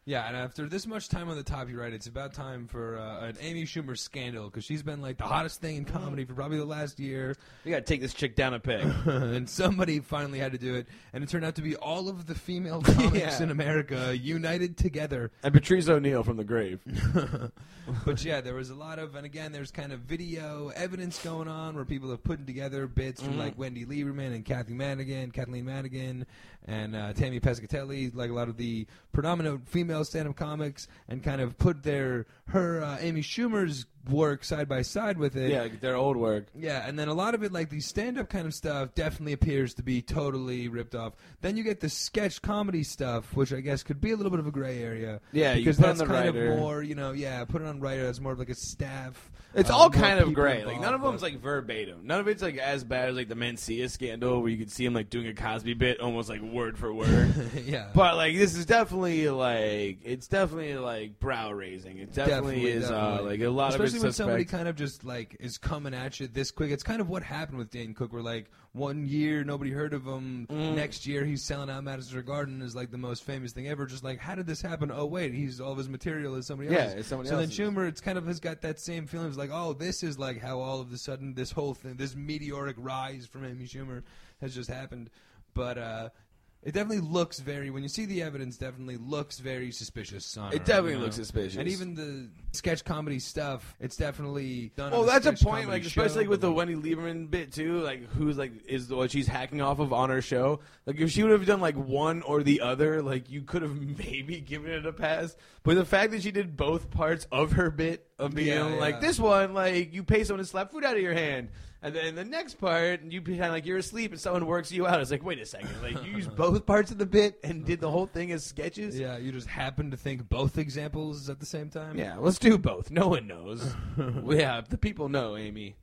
Yeah, and after this much time on the top, you're right. It's about time for uh, an Amy Schumer scandal because she's been like the hottest thing in comedy for probably the last year, We got to take this chick down a peg. and somebody finally had to do it, and it turned out to be all of the female comics Yeah. in America united together. and Patrice O'Neal from the grave. but yeah, there was a lot of, and again, there's kind of video evidence going on where people have put together bits from like Wendy Liebman and Kathy Madigan, Kathleen Madigan, and uh, Tammy Pescatelli, like a lot of the predominant female stand-up comics, and kind of put their her uh, Amy Schumer's work side by side with it. yeah, their old work. Yeah, and then a lot of it, like the stand-up kind of stuff, definitely appears to be totally ripped off. Then you get the sketch comedy stuff, which I guess could be a little bit of a gray area. Yeah, you because that's kind writer. of more, you know, yeah, put it on writer. That's more of like a staff. It's uh, all kind of gray. Like none of them's like verbatim. None of it's like as bad as like the Mencia scandal, where you could see him like doing a Cosby bit almost like word for word. yeah, But like this is definitely like it's definitely like brow raising. It definitely, Definitely, is uh, like a lot especially of when it's somebody kind of just like is coming at you this quick. It's kind of what happened with Dane Cook. Where like one year nobody heard of him, Mm. next year he's selling out Madison Square Garden is like the most famous thing ever. Just like how did this happen? Oh wait, he's all of his material is somebody else. Yeah, else's. it's somebody else. so else's. then Schumer, it's kind of has got that same feeling. It's like oh, this is like how all of a sudden this whole thing, this meteoric rise from Amy Schumer has just happened. But uh, it definitely looks very. When you see the evidence, definitely looks very suspicious. It definitely you know? looks suspicious. And even the sketch comedy stuff, it's definitely done. On that's a point, like especially show, with the Wendy Liebman bit too. Like who's like is what she's hacking off of on her show. Like if she would have done like one or the other, like you could have maybe given it a pass. But the fact that she did both parts of her bit of being Yeah, like yeah. this one, like you pay someone to slap food out of your hand. And then the next part, you pretend like you're asleep and someone works you out. It's like, wait a second, like you used both parts of the bit and did the whole thing as sketches. Yeah, you just happen to think both examples at the same time. Yeah, let's do both. No one knows. yeah, the people know, Amy.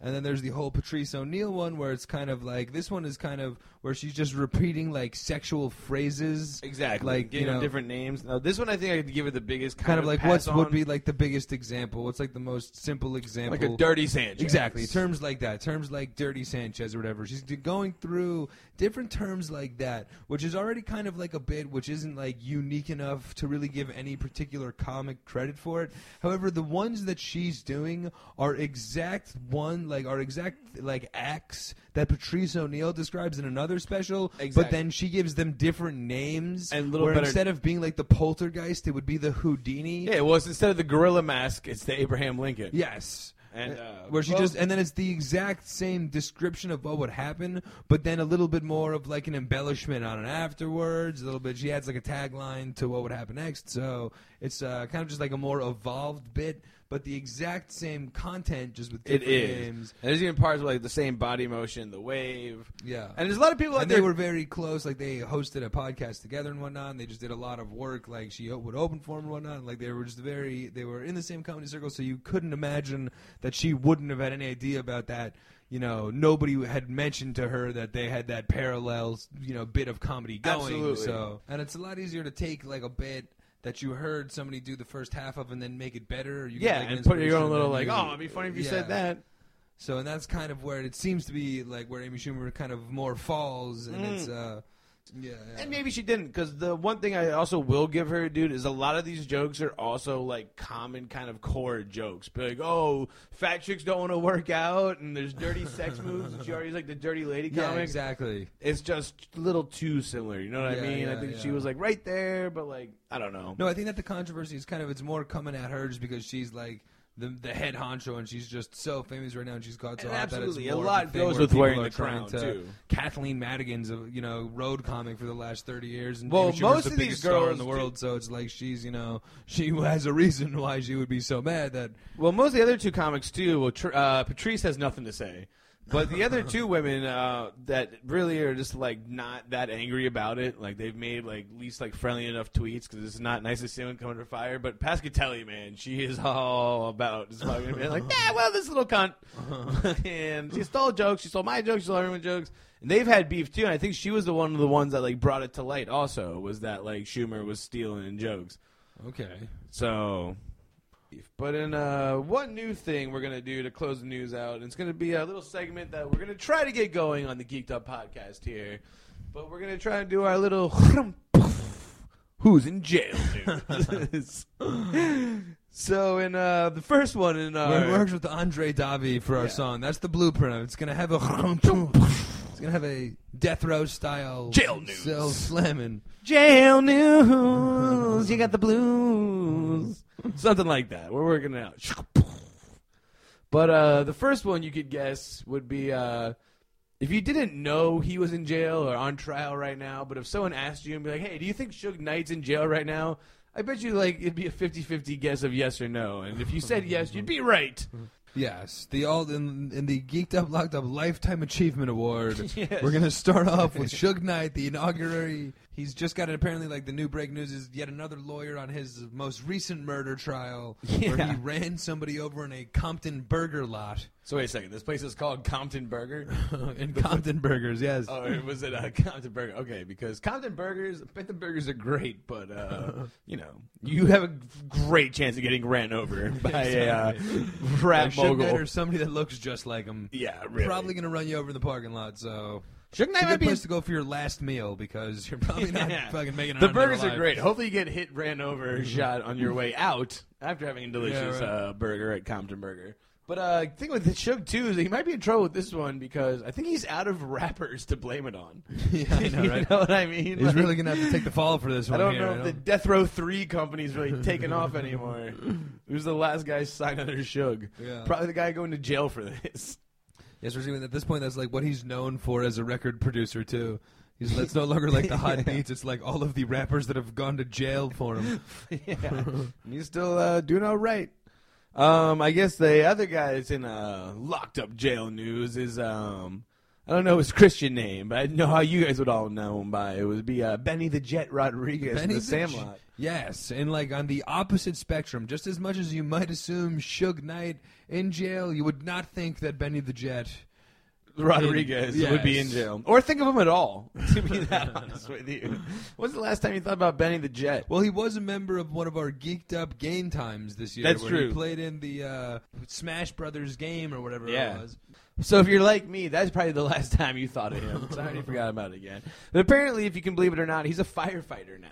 And then there's the whole Patrice O'Neal one where it's kind of like this one is kind of where she's just repeating like sexual phrases. Exactly. Like, you know- different names. Now, this one I think I could give it the biggest kind, Kind of like what would be like the biggest example? What's like the most simple example? like a dirty Sanchez. Exactly. Terms like that. Terms like Dirty Sanchez or whatever. She's going through different terms like that, which is already kind of like a bit which isn't like unique enough to really give any particular comic credit for it. However, the ones that she's doing are exact one like are exact like acts that Patrice O'Neal describes in another special, but then she gives them different names. And little where better- instead of being like the poltergeist, it would be the Houdini. Yeah, well, it's instead of the gorilla mask, it's the Abraham Lincoln. Yes. And, uh, where she well- just and then it's the exact same description of what would happen, but then a little bit more of like an embellishment on it afterwards. A little bit, she adds like a tagline to what would happen next. So it's uh, kind of just like a more evolved bit. But the exact same content, just with It different is. names. And there's even parts with like the same body motion, the wave, Yeah. and there's a lot of people out and there. they were very close. Like they hosted a podcast together and whatnot. And they just did a lot of work. Like she o- would open for him and whatnot. Like they were just very. They were in the same comedy circle, so you couldn't imagine that she wouldn't have had any idea about that. You know, nobody had mentioned to her that they had that parallel, you know, bit of comedy going. Absolutely. So, and it's a lot easier to take like a bit that you heard somebody do the first half of and then make it better. You get, yeah, like, and put your own little like, oh, it'd be funny if you said that. So, and that's kind of where it seems to be like where Amy Schumer kind of more falls, and Mm. it's uh, yeah, yeah. And maybe she didn't, because the one thing I also will give her, dude, is a lot of these jokes are also like common kind of core jokes. Like, oh, fat chicks don't want to work out, and there's dirty sex moves, and she already like the dirty lady comic. yeah, exactly. It's just a little too similar. You know what Yeah, I mean? I yeah, think she was like right there, but like I don't know. No, I think that the controversy is kind of it's more coming at her just because she's like the the head honcho and she's just so famous right now and she's got so And hot that it's absolutely, a more of lot goes with wearing the crown, to, too. Kathleen Madigan's a you know road comic for the last thirty years, and Well, most the of these star in girls the do- world, so it's like she's you know she has a reason why she would be so mad that Well, most of the other two comics too. Well, Tr- uh, Patrice has nothing to say, but the other two women uh, that really are just like not that angry about it. Like they've made like at least like friendly enough tweets because it's not nice to see anyone come under fire. But Pescatelli, man, she is all about just fucking like, nah, well, this little cunt, and she stole jokes. She stole my jokes. She stole everyone's jokes. And they've had beef too. And I think she was the one of the ones that like brought it to light. Also, was that like Schumer was stealing jokes. okay, So, but in uh, one new thing we're gonna do to close the news out, and it's gonna be a little segment that we're gonna try to get going on the Geeked Up podcast here. But we're gonna try to do our little who's in jail news. so in uh, the first one in It uh, works with Andre Davi for our Yeah. song. That's the blueprint. It's gonna have a it's gonna have a death row style Jail news. cell slamming. jail news, you got the blues, something like that. We're working it out. But uh, the first one you could guess would be uh, if you didn't know he was in jail or on trial right now, but if someone asked you and be like, "Hey, do you think Suge Knight's in jail right now?" I bet you like it'd be a 50-50 guess of yes or no, and if you said yes, you'd be right. Yes, the all in, in the Geeked Up Locked Up Lifetime Achievement Award. Yes. We're gonna start off with Suge Knight, the inaugural. He's just got it. Apparently, like the new break news is yet another lawyer on his most recent murder trial, where he ran somebody over in a Compton burger lot. So wait a second, this place is called Compton Burger. in Compton Burgers, yes. Oh, it was it uh, Compton Burger? Okay, because Compton Burgers, I bet the burgers are great, but uh, you know, you have a great chance of getting ran over by a uh, rap Like Suge Knight mogul. or somebody that looks just like him. Yeah, really. Probably gonna run you over in the parking lot. So Suge Knight it's a might good be. place to go for your last meal because you're probably not Yeah. fucking making it the out in real burgers are great. Hopefully, you get hit, ran over, shot on your way out after having a delicious right. uh, burger at Compton Burger. But uh, the thing with the Suge too is that he might be in trouble with this one because I think he's out of rappers to blame it on. yeah, I know, you right? know what I mean? He's Like- really gonna have to take the fall for this one. I one. don't here, know if the Death Row Three company's really taken off anymore. Who's the last guy signed under Suge? Yeah. Probably the guy going to jail for this. Yes, we're seeing at this point that's like what he's known for as a record producer too. He's that's no longer like the hot beats. It's like all of the rappers that have gone to jail for him. yeah, he's still uh, doing all right. Um, I guess the other guy that's in uh, locked up jail news is um, I don't know his Christian name, but I know how you guys would all know him by. It would be uh, Benny the Jet Rodriguez, Benny the the Sandlot. Yes, and like on the opposite spectrum, just as much as you might assume Suge Knight in jail, you would not think that Benny the Jet. Rodriguez Yes. would be in jail, or think of him at all. To be that honest with you, when's the last time you thought about Benny the Jet? Well, he was a member of one of our geeked up game times this year. That's where true. He played in the uh, Smash Brothers game or whatever Yeah. it was. So if you're like me, that's probably the last time you thought of him. So I already forgot about it again. But apparently, if you can believe it or not, he's a firefighter now.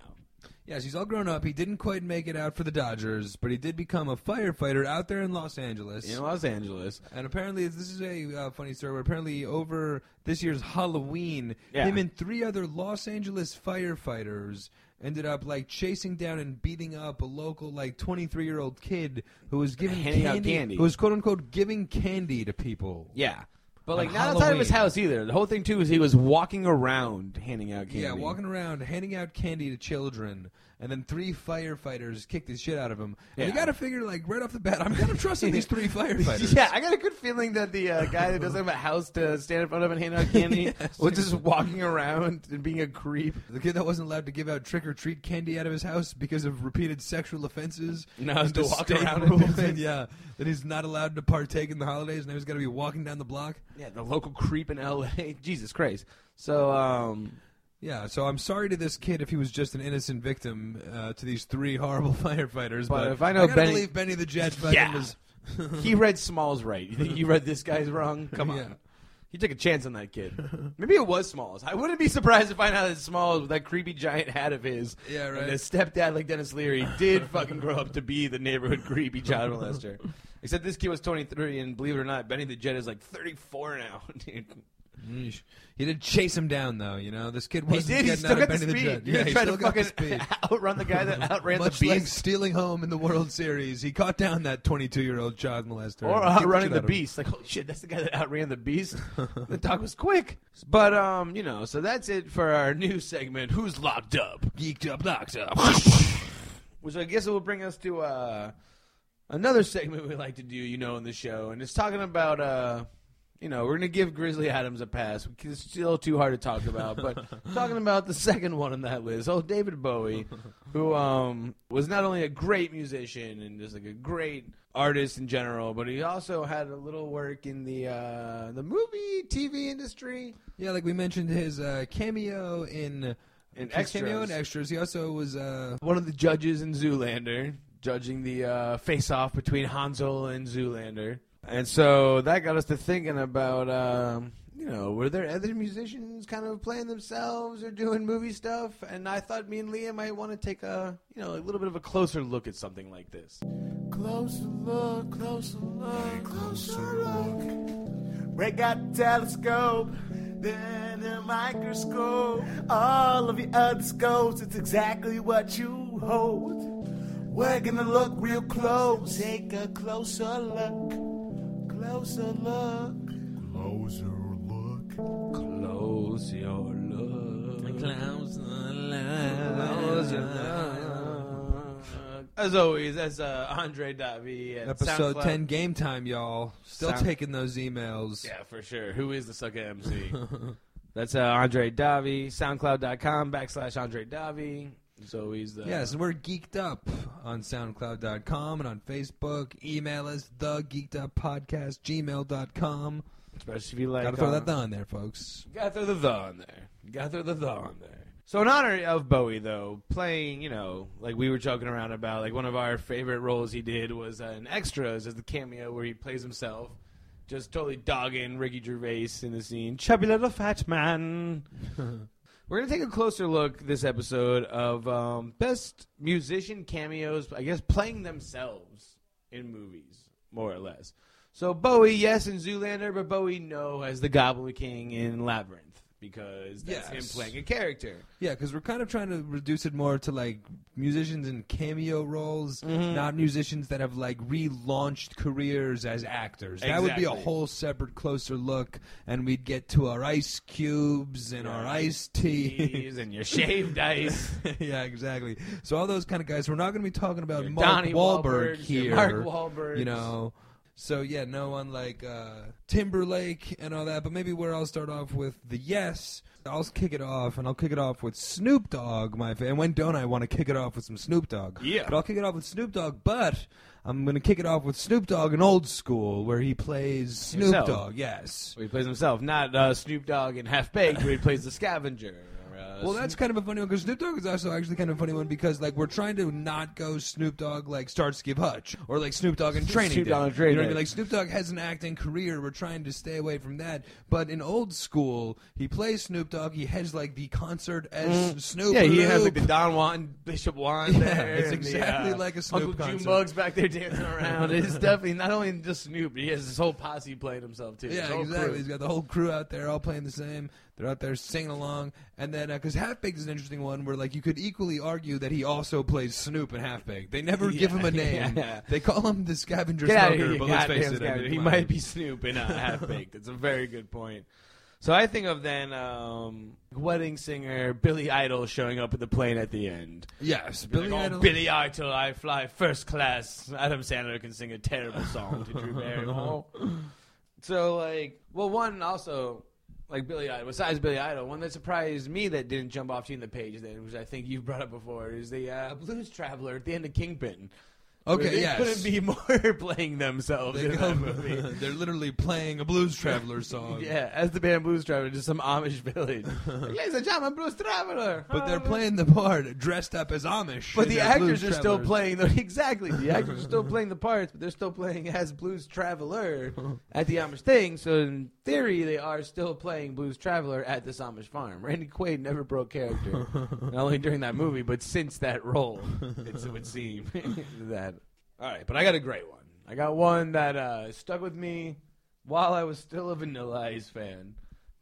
Yes, he's all grown up. He didn't quite make it out for the Dodgers, but he did become a firefighter out there in Los Angeles. In Los Angeles. And apparently, this is a uh, funny story. Where apparently, over this year's Halloween, Yeah. him and three other Los Angeles firefighters ended up like chasing down and beating up a local like 23 year old kid who was giving candy, candy. who was quote unquote giving candy to people. Yeah. But like not outside of his house either. The whole thing too is he was walking around handing out candy. Yeah, walking around handing out candy to children, and then three firefighters kicked the shit out of him. And you got to figure, like, right off the bat, I'm kind of trusting these three firefighters. Yeah, I got a good feeling that the uh, guy that doesn't have a house to stand in front of and hand out candy Yes. was just walking around and being a creep. The kid that wasn't allowed to give out trick or treat candy out of his house because of repeated sexual offenses. Now has to walk around and it. yeah, that he's not allowed to partake in the holidays. Now he's got to be walking down the block. Yeah, the local creep in L.A. Jesus Christ. So, um, Yeah, so I'm sorry to this kid if he was just an innocent victim uh, to these three horrible firefighters. But But, if I know gotta Benny- believe Benny the Jet fucking Yeah. was. he read Smalls right. You think he read this guy's wrong? Come on. Yeah. He took a chance on that kid. Maybe it was Smalls. I wouldn't be surprised to find out that Smalls, with that creepy giant hat of his, Yeah, right. and his stepdad like Denis Leary, did fucking grow up to be the neighborhood creepy child molester. Except this kid was 23, and believe it or not, Benny the Jet is like 34 now. dude. Yeesh. He did chase him down though, you know. This kid wasn't did. He getting still out got of the speed. the He Yeah, was he trying to still got the fucking speed. outrun the guy that outran Much the like beast. stealing home in the World Series, he caught down that 22-year-old child molester. Or outrunning the out of him. beast. Like, holy shit, that's the guy that outran the beast. the dog was quick. But, um, you know, so that's it for our new segment, Who's Locked Up? Geeked up, locked up. Which I guess it will bring us to uh, another segment we like to do, you know, in the show. And it's talking about, uh, you know, we're going to give Grizzly Adams a pass. It's still too hard to talk about. But talking about the second one on that list, oh, David Bowie, who um, was not only a great musician and just like a great artist in general, but he also had a little work in the uh, the movie, TV industry. Yeah, like we mentioned his uh, cameo in In his cameo in extras. extras. He also was uh, one of the judges in Zoolander, judging the uh, face-off between Hansel and Zoolander, and so that got us to thinking about, um, you know, were there other musicians kind of playing themselves or doing movie stuff? And I thought me and Leah might want to take a, you know, a little bit of a closer look at something like this. Closer look, closer look, closer look. Break out the telescope, then the microscope. All of your other scopes, it's exactly what you hold. We're gonna look real close, take a closer look, closer look, closer look. Close your look. Close your look. As always, that's uh, Andre Davi at episode SoundCloud. 10 game time, y'all. Still Sound- taking those emails. Yeah, for sure. Who is the sucker MC? That's uh, Andre Davi, SoundCloud.com backslash Andre Davi. So he's the Yes, we're geeked up on SoundCloud.com and on Facebook. Email us, the geeked up podcast, gmail.com. especially if you like. Gotta throw uh, that the on there, folks. Gotta throw the the on there. Gotta throw the the on there. So in honor of Bowie, though, playing, you know, like we were joking around about, like one of our favorite roles he did was uh, in Extras as the cameo where he plays himself, just totally dogging Ricky Gervais in the scene. Chubby little fat man. We're gonna take a closer look this episode of um, best musician cameos. I guess playing themselves in movies, more or less. So Bowie, yes, in Zoolander, but Bowie, no, as the Goblin King in Labyrinth because that's Yes. him playing a character. Yeah, because we're kind of trying to reduce it more to like musicians in cameo roles, Mhm. not musicians that have like relaunched careers as actors. That would be a whole separate, closer look, and we'd get to our ice cubes and our iced tea. Teas and your shaved ice. yeah, exactly. So all those kind of guys. We're not going to be talking about Your Mark Donnie Wahlberg Wahlbergs, your here. Mark Wahlberg. You know. So yeah, no one like uh, Timberlake and all that. But maybe where I'll start off with the yes. I'll kick it off, and I'll kick it off with Snoop Dogg. My fa- and when don't I want to kick it off with some Snoop Dogg? Yeah. But I'll kick it off with Snoop Dogg. But I'm going to kick it off with Snoop Dogg in Old School, where he plays Snoop Himself. Dogg. Yes. Where he plays himself, not uh, Snoop Dogg in Half Baked, where he plays the scavenger. Uh, Well, that's kind of a funny one because Snoop Dogg is also actually kind of a funny one because like we're trying to not go Snoop Dogg like Starsky Hutch or like Snoop Dogg in Training Snoop Day. Dogg in Training you know what I mean? Like Snoop Dogg has an acting career. We're trying to stay away from that. But in old school, he plays Snoop Dogg. He has like the concert as Snoop. Mm. Yeah, he has like the Don Juan Bishop Juan Yeah, there. it's exactly the, uh, like a Snoop Uncle concert. Junebug's back there dancing around. it's definitely not only just Snoop, but he has his whole posse playing himself too. Yeah, exactly. crew. He's got the whole crew out there all playing the same. They're out there singing along, and then because Half Baked is an interesting one where like you could equally argue that he also plays Snoop in Half Baked. They never give him a name. Yeah. They call him the scavenger Get smoker, here, but let's face it, I mean, he might be Snoop in uh, Half Baked. It's a very good point. So I think of then um, wedding singer Billy Idol showing up at the plane at the end. Yes, Billy Billy Idol. Idol. Billy Idol, I fly first class. Adam Sandler can sing a terrible song to Drew Barrymore. so like, well, one also like Billy Idol. Besides Billy Idol, one that surprised me that didn't jump off to you in the page, then, which I think you brought up before, is the uh, Blues Traveler at the end of Kingpin. Okay, they yes. couldn't be more playing themselves they in that movie. They're literally playing a Blues Traveler song. Yeah, as the band Blues Traveler, just some Amish village. Ladies and gentlemen, Blues Traveler. But they're playing the part dressed up as Amish. But the actors are still playing the exactly. The actors are still playing the parts, but they're still playing as Blues Traveler at the Amish thing. So in theory, they are still playing Blues Traveler at this Amish farm. Randy Quaid never broke character, not only during that movie, but since that role. It's, it would seem that. All right, but I got a great one. I got one that uh, stuck with me while I was still a Vanilla Ice fan.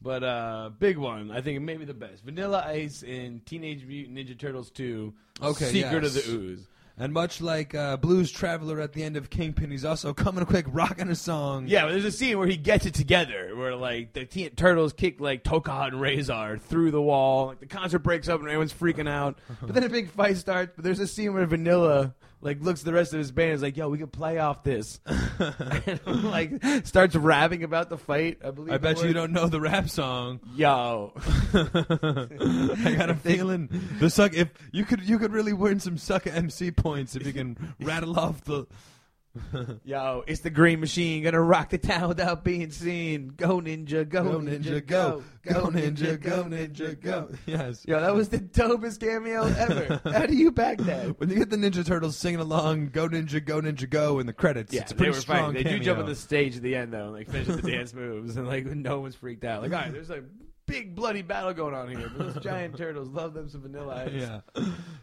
But uh, big one, I think it maybe the best. Vanilla Ice in Teenage Mutant Ninja Turtles 2. Okay, Secret yes. of the Ooze. And much like uh, Blues Traveler at the end of Kingpin, he's also coming quick, rocking a song. Yeah, there's a scene where he gets it together, where like the turtles kick like Tokka and Rahzar through the wall. Like the concert breaks up and everyone's freaking out. But then a big fight starts. But there's a scene where Vanilla like looks at the rest of his band and is like, "Yo, we can play off this." and, like starts rapping about the fight. I believe. I bet you don't know the rap song. Yo, I got a feeling the suck. If you could, you could really win some sucker MC points if you can rattle off the. yo, it's the Green Machine gonna rock the town without being seen. Go ninja, go, Go ninja, go, go ninja, go ninja, go. Yes. Yo, that was the dopest cameo ever. How do you back that? When you get the Ninja Turtles singing along, "Go Ninja, Go Ninja, Go" in the credits, Yeah, it's a they pretty were strong fighting. They do jump on the stage at the end though, and like finish the dance moves, and like no one's freaked out. Like, all right, there's a big bloody battle going on here, but those giant turtles love them some vanilla ice. yeah,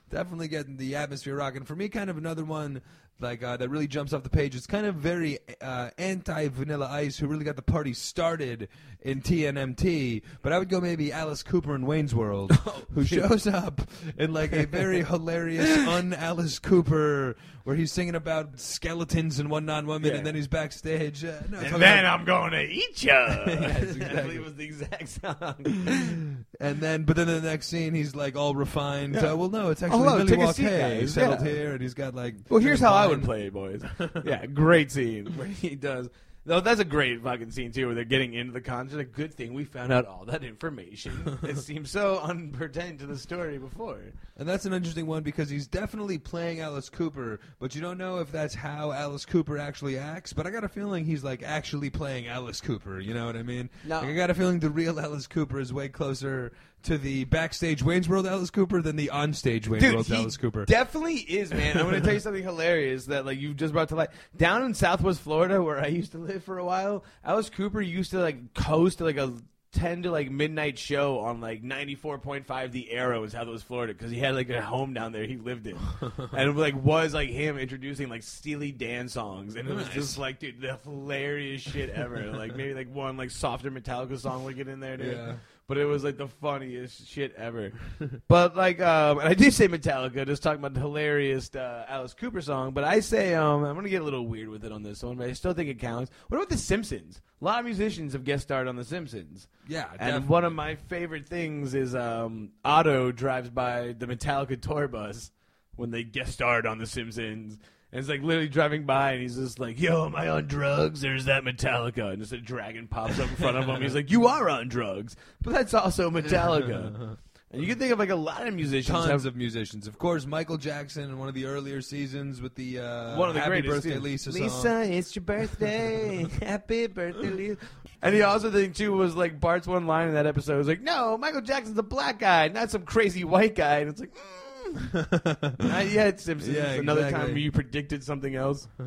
definitely getting the atmosphere rocking. For me, kind of another one like uh, that really jumps off the page. It's kind of very uh, anti Vanilla Ice, who really got the party started in TNMT. But I would go maybe Alice Cooper in Wayne's World, who shows up in like a very hilarious un Alice Cooper, where he's singing about skeletons and one non women, Yeah. and then he's backstage. Uh, no, talking And then about- I'm going to eat you. Yes, I exactly. believe it was the exact song. And then, but then the next scene, he's like all refined. Uh, well, no, it's actually no, Billy take a Walk seat, guys. settled Yeah. here, and he's got like. Well, here's how I would play boys. yeah, great scene where he does. No, that's a great fucking scene too, where they're getting into the concert. A good thing we found out all that information. it seems so unpertained to the story before. And that's an interesting one because he's definitely playing Alice Cooper, but you don't know if that's how Alice Cooper actually acts. But I got a feeling he's like actually playing Alice Cooper. You know what I mean? No. Like, I got a feeling the real Alice Cooper is way closer to the backstage Wayne's World Alice Cooper than the onstage Wayne's Dude, World he Alice Cooper. definitely is, man. I'm going to tell you something hilarious that like you just brought to light. Down in Southwest Florida, where I used to live for a while, Alice Cooper used to like coast to like a 10 to like midnight show on like 94.5 The Arrow is in Southwest Florida because he had like a home down there he lived in, and it like was like him introducing like Steely Dan songs, and it was just like dude, the hilarious shit ever. like maybe like one like softer Metallica song would get in there, dude. Yeah. But it was like the funniest shit ever. but like, um, and I do say Metallica, just talking about the hilarious uh, Alice Cooper song. But I say, um, I'm gonna get a little weird with it on this one, but I still think it counts. What about The Simpsons? A lot of musicians have guest starred on The Simpsons. yeah, And definitely. one of my favorite things is um, Otto drives by the Metallica tour bus when they guest starred on The Simpsons. And it's like literally driving by, and he's just like, "Yo, am I on drugs? There's that Metallica?" And just a dragon pops up in front of him. He's like, "You are on drugs, but that's also Metallica." and you can think of like a lot of musicians. Tons have, of musicians, of course. Michael Jackson in one of the earlier seasons with the uh, one of the Happy greatest. Birthday too. Lisa, song. Lisa, it's your birthday. Happy birthday, Lisa. And the also thing too was like Bart's one line in that episode was like, "No, Michael Jackson's a black guy, not some crazy white guy." And it's like, mm. Not yet, Simpsons. Yeah, Another time exactly. where you predicted something else.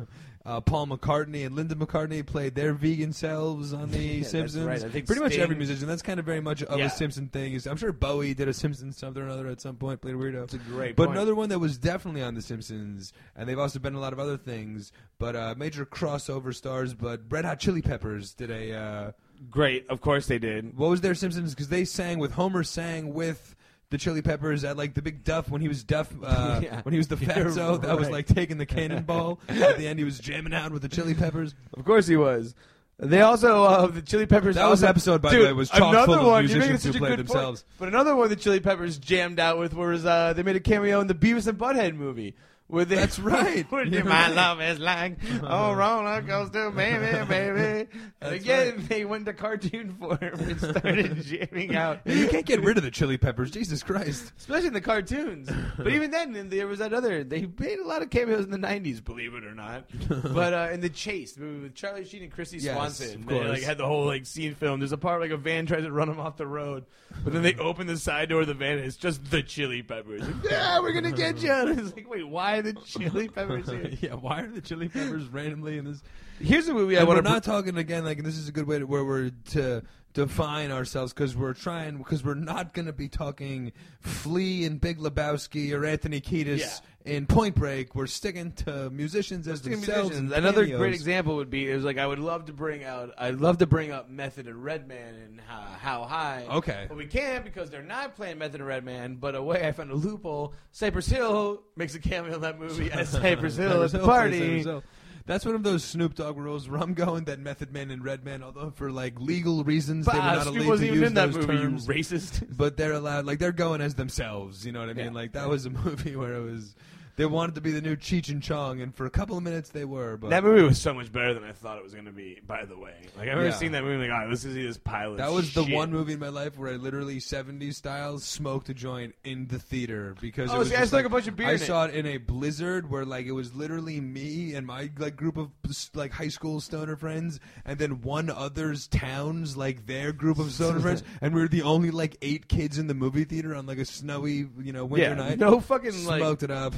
Uh, Paul McCartney and Linda McCartney played their vegan selves on The Yeah, that's Simpsons. right. I think Pretty much every musician. That's kind of very much of Yeah. a Simpson thing. Is I'm sure Bowie did a Simpsons something or another at some point, played a weirdo. It's a great But point. another one that was definitely on The Simpsons, and they've also been a lot of other things, but uh, major crossover stars. But Red Hot Chili Peppers did a uh, Great, of course they did. What was their Simpsons? Because they sang with Homer sang with the Chili Peppers at like the big Duff when he was Duff uh, Yeah. when he was the fatso that was like taking the cannonball. at the end, he was jamming out with the Chili Peppers. Of course he was. They also uh, the Chili Peppers. That was episode, by the Dude, way, was chock another full one. You're musicians who played themselves. Point. But another one the Chili Peppers jammed out with was uh, they made a cameo in the Beavis and Butthead movie. They, That's right. where You're my right. love is like oh roller coaster, baby, baby. That's again, they went to cartoon form and started jamming out. You can't get rid of the Chili Peppers. Jesus Christ. Especially in the cartoons. But even then, there was that other. They made a lot of cameos in the '90s, believe it or not. but uh, in the Chase, movie with Charlie Sheen and Chrissy Yes, Swanson, they like had the whole like scene filmed. There's a part where, like a van tries to run them off the road, but then they open the side door of the van and it's just the Chili Peppers. Like, yeah, we're gonna get you. And it's like, wait, why the Chili Peppers here? yeah, why are the Chili Peppers randomly in this? Here's a movie I And we're want to. not talking again. Like this is a good way to where we're to define ourselves because we're trying because we're not going to be talking Flea and Big Lebowski or Anthony Kiedis in Point Break. We're sticking to musicians as Speaking of themselves. musicians, another cameos. great example would be is like I would love to bring out I'd love to bring up Method and Redman and how, how high. Okay. but we can't because they're not playing Method and Redman. But a way I found a loophole. Cypress Hill makes a cameo in that movie as Cypress Hill at Cypress the Hill, party. That's one of those Snoop Dogg rules where I'm going that Method Man and Redman, although for like legal reasons they were not Snoop allowed wasn't to even use in that those movie. terms. You racist. but they're allowed like they're going as themselves you know what i mean Yeah. like that was a movie where it was they wanted to be the new cheech and chong and for a couple of minutes they were but That movie was so much better than I thought it was going to be. By the way, like I've never Yeah. seen that movie. Like, oh, let's just see this pilot. that was the shit. one movie in my life where I literally 70s style smoked a joint in the theater because oh, it Oh, was see, I just like, a bunch of beer I in it. saw it in a blizzard where like it was literally me and my like group of like high school stoner friends and then one other's towns like their group of stoner friends and we were the only like eight kids in the movie theater on like a snowy you know winter Yeah, night no fucking like smoked it up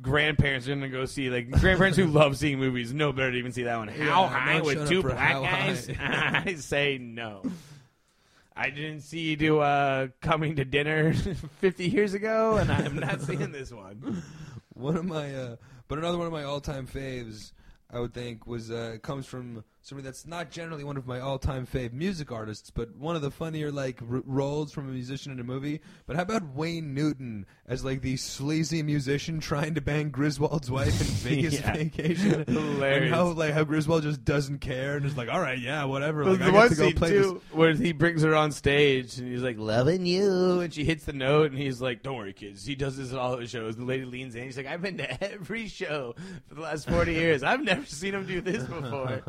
grandparents are gonna go see like grandparents who love seeing movies no better to even see that one. How no high with two black guys? I say no. I didn't see you do uh, coming to dinner 50 years ago, and I'm not seeing this one. One of my, uh, but another one of my all-time faves, I would think, was uh, comes from somebody that's not generally one of my all-time fave music artists, but one of the funnier like r- roles from a musician in a movie. But how about Wayne Newton as like the sleazy musician trying to bang Griswold's wife in Vegas Yeah. Vacation? Hilarious. And how like how Griswold just doesn't care and is like, all right, yeah, whatever. But Like, the I one to go play too, where he brings her on stage and he's like loving you, and she hits the note, and he's like, "Don't worry, kids." He does this at all his shows. The lady leans in. He's like, "I've been to every show for the last forty years. I've never seen him do this before."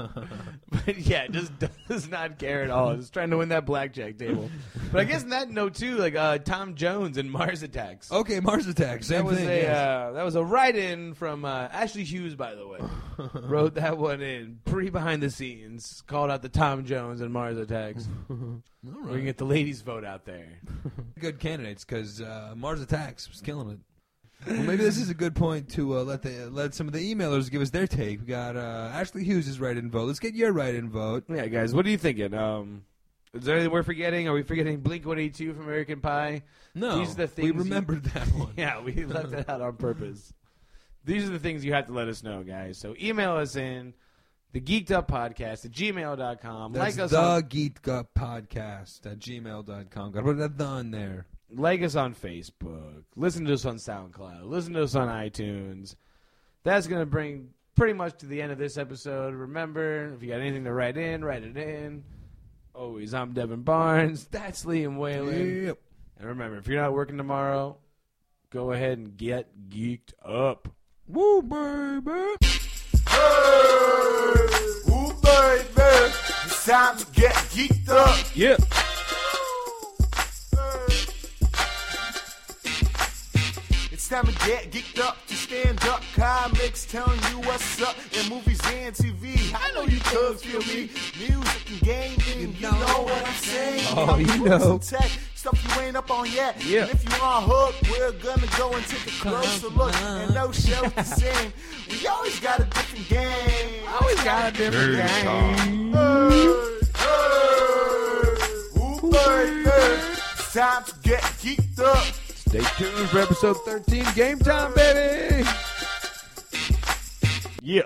but yeah, just does not care at all. Just trying to win that blackjack table. But I guess in that note too, like uh, Tom Jones and Mars Attacks. Okay, Mars Attacks. Same that was thing. a yes. uh, that was a write-in from uh, Ashley Hughes, by the way. Wrote that one in pre behind the scenes. Called out the Tom Jones and Mars Attacks. All We can get the ladies vote out there. good candidates because uh, Mars Attacks was killing it. Well, maybe this is a good point to uh, let the let some of the emailers give us their take. We got uh, Ashley Hughes' is write-in vote. Let's get your write-in vote. Yeah, guys, what are you thinking? Um, is there anything we're forgetting? Are we forgetting Blink One Eighty Two from American Pie? No, These are the we things you- remembered that one. yeah, we left it out on purpose. These are the things you have to let us know, guys. So email us in the geeked up podcast at gmail.com. That's like us the on Geek Up Podcast at gmail.com. Got to put that the on there. Like us on Facebook, listen to us on SoundCloud, listen to us on iTunes. That's going to bring pretty much to the end of this episode. Remember, if you got anything to write in, write it in. Always, I'm Devin Barnes. That's Liam Whalen. Yep. And remember, if you're not working tomorrow, go ahead and get geeked up. Woo, baby. Hey, ooh, baby, it's time to get geeked up. Yeah. Time to get geeked up to stand up. Comics telling you what's up in movies and TV. I know you could feel me. Music and gaming, you know, what I'm saying. Oh, you know. Tech, stuff you ain't up on yet. Yeah. And if you are hooked, we're gonna go and take a closer look. And no show's the same. We always got a different game. Always got a different game. Hey, hey, ooh, baby, it's time to get geeked up. Stay tuned for episode 13 Game Time, baby. Yeah.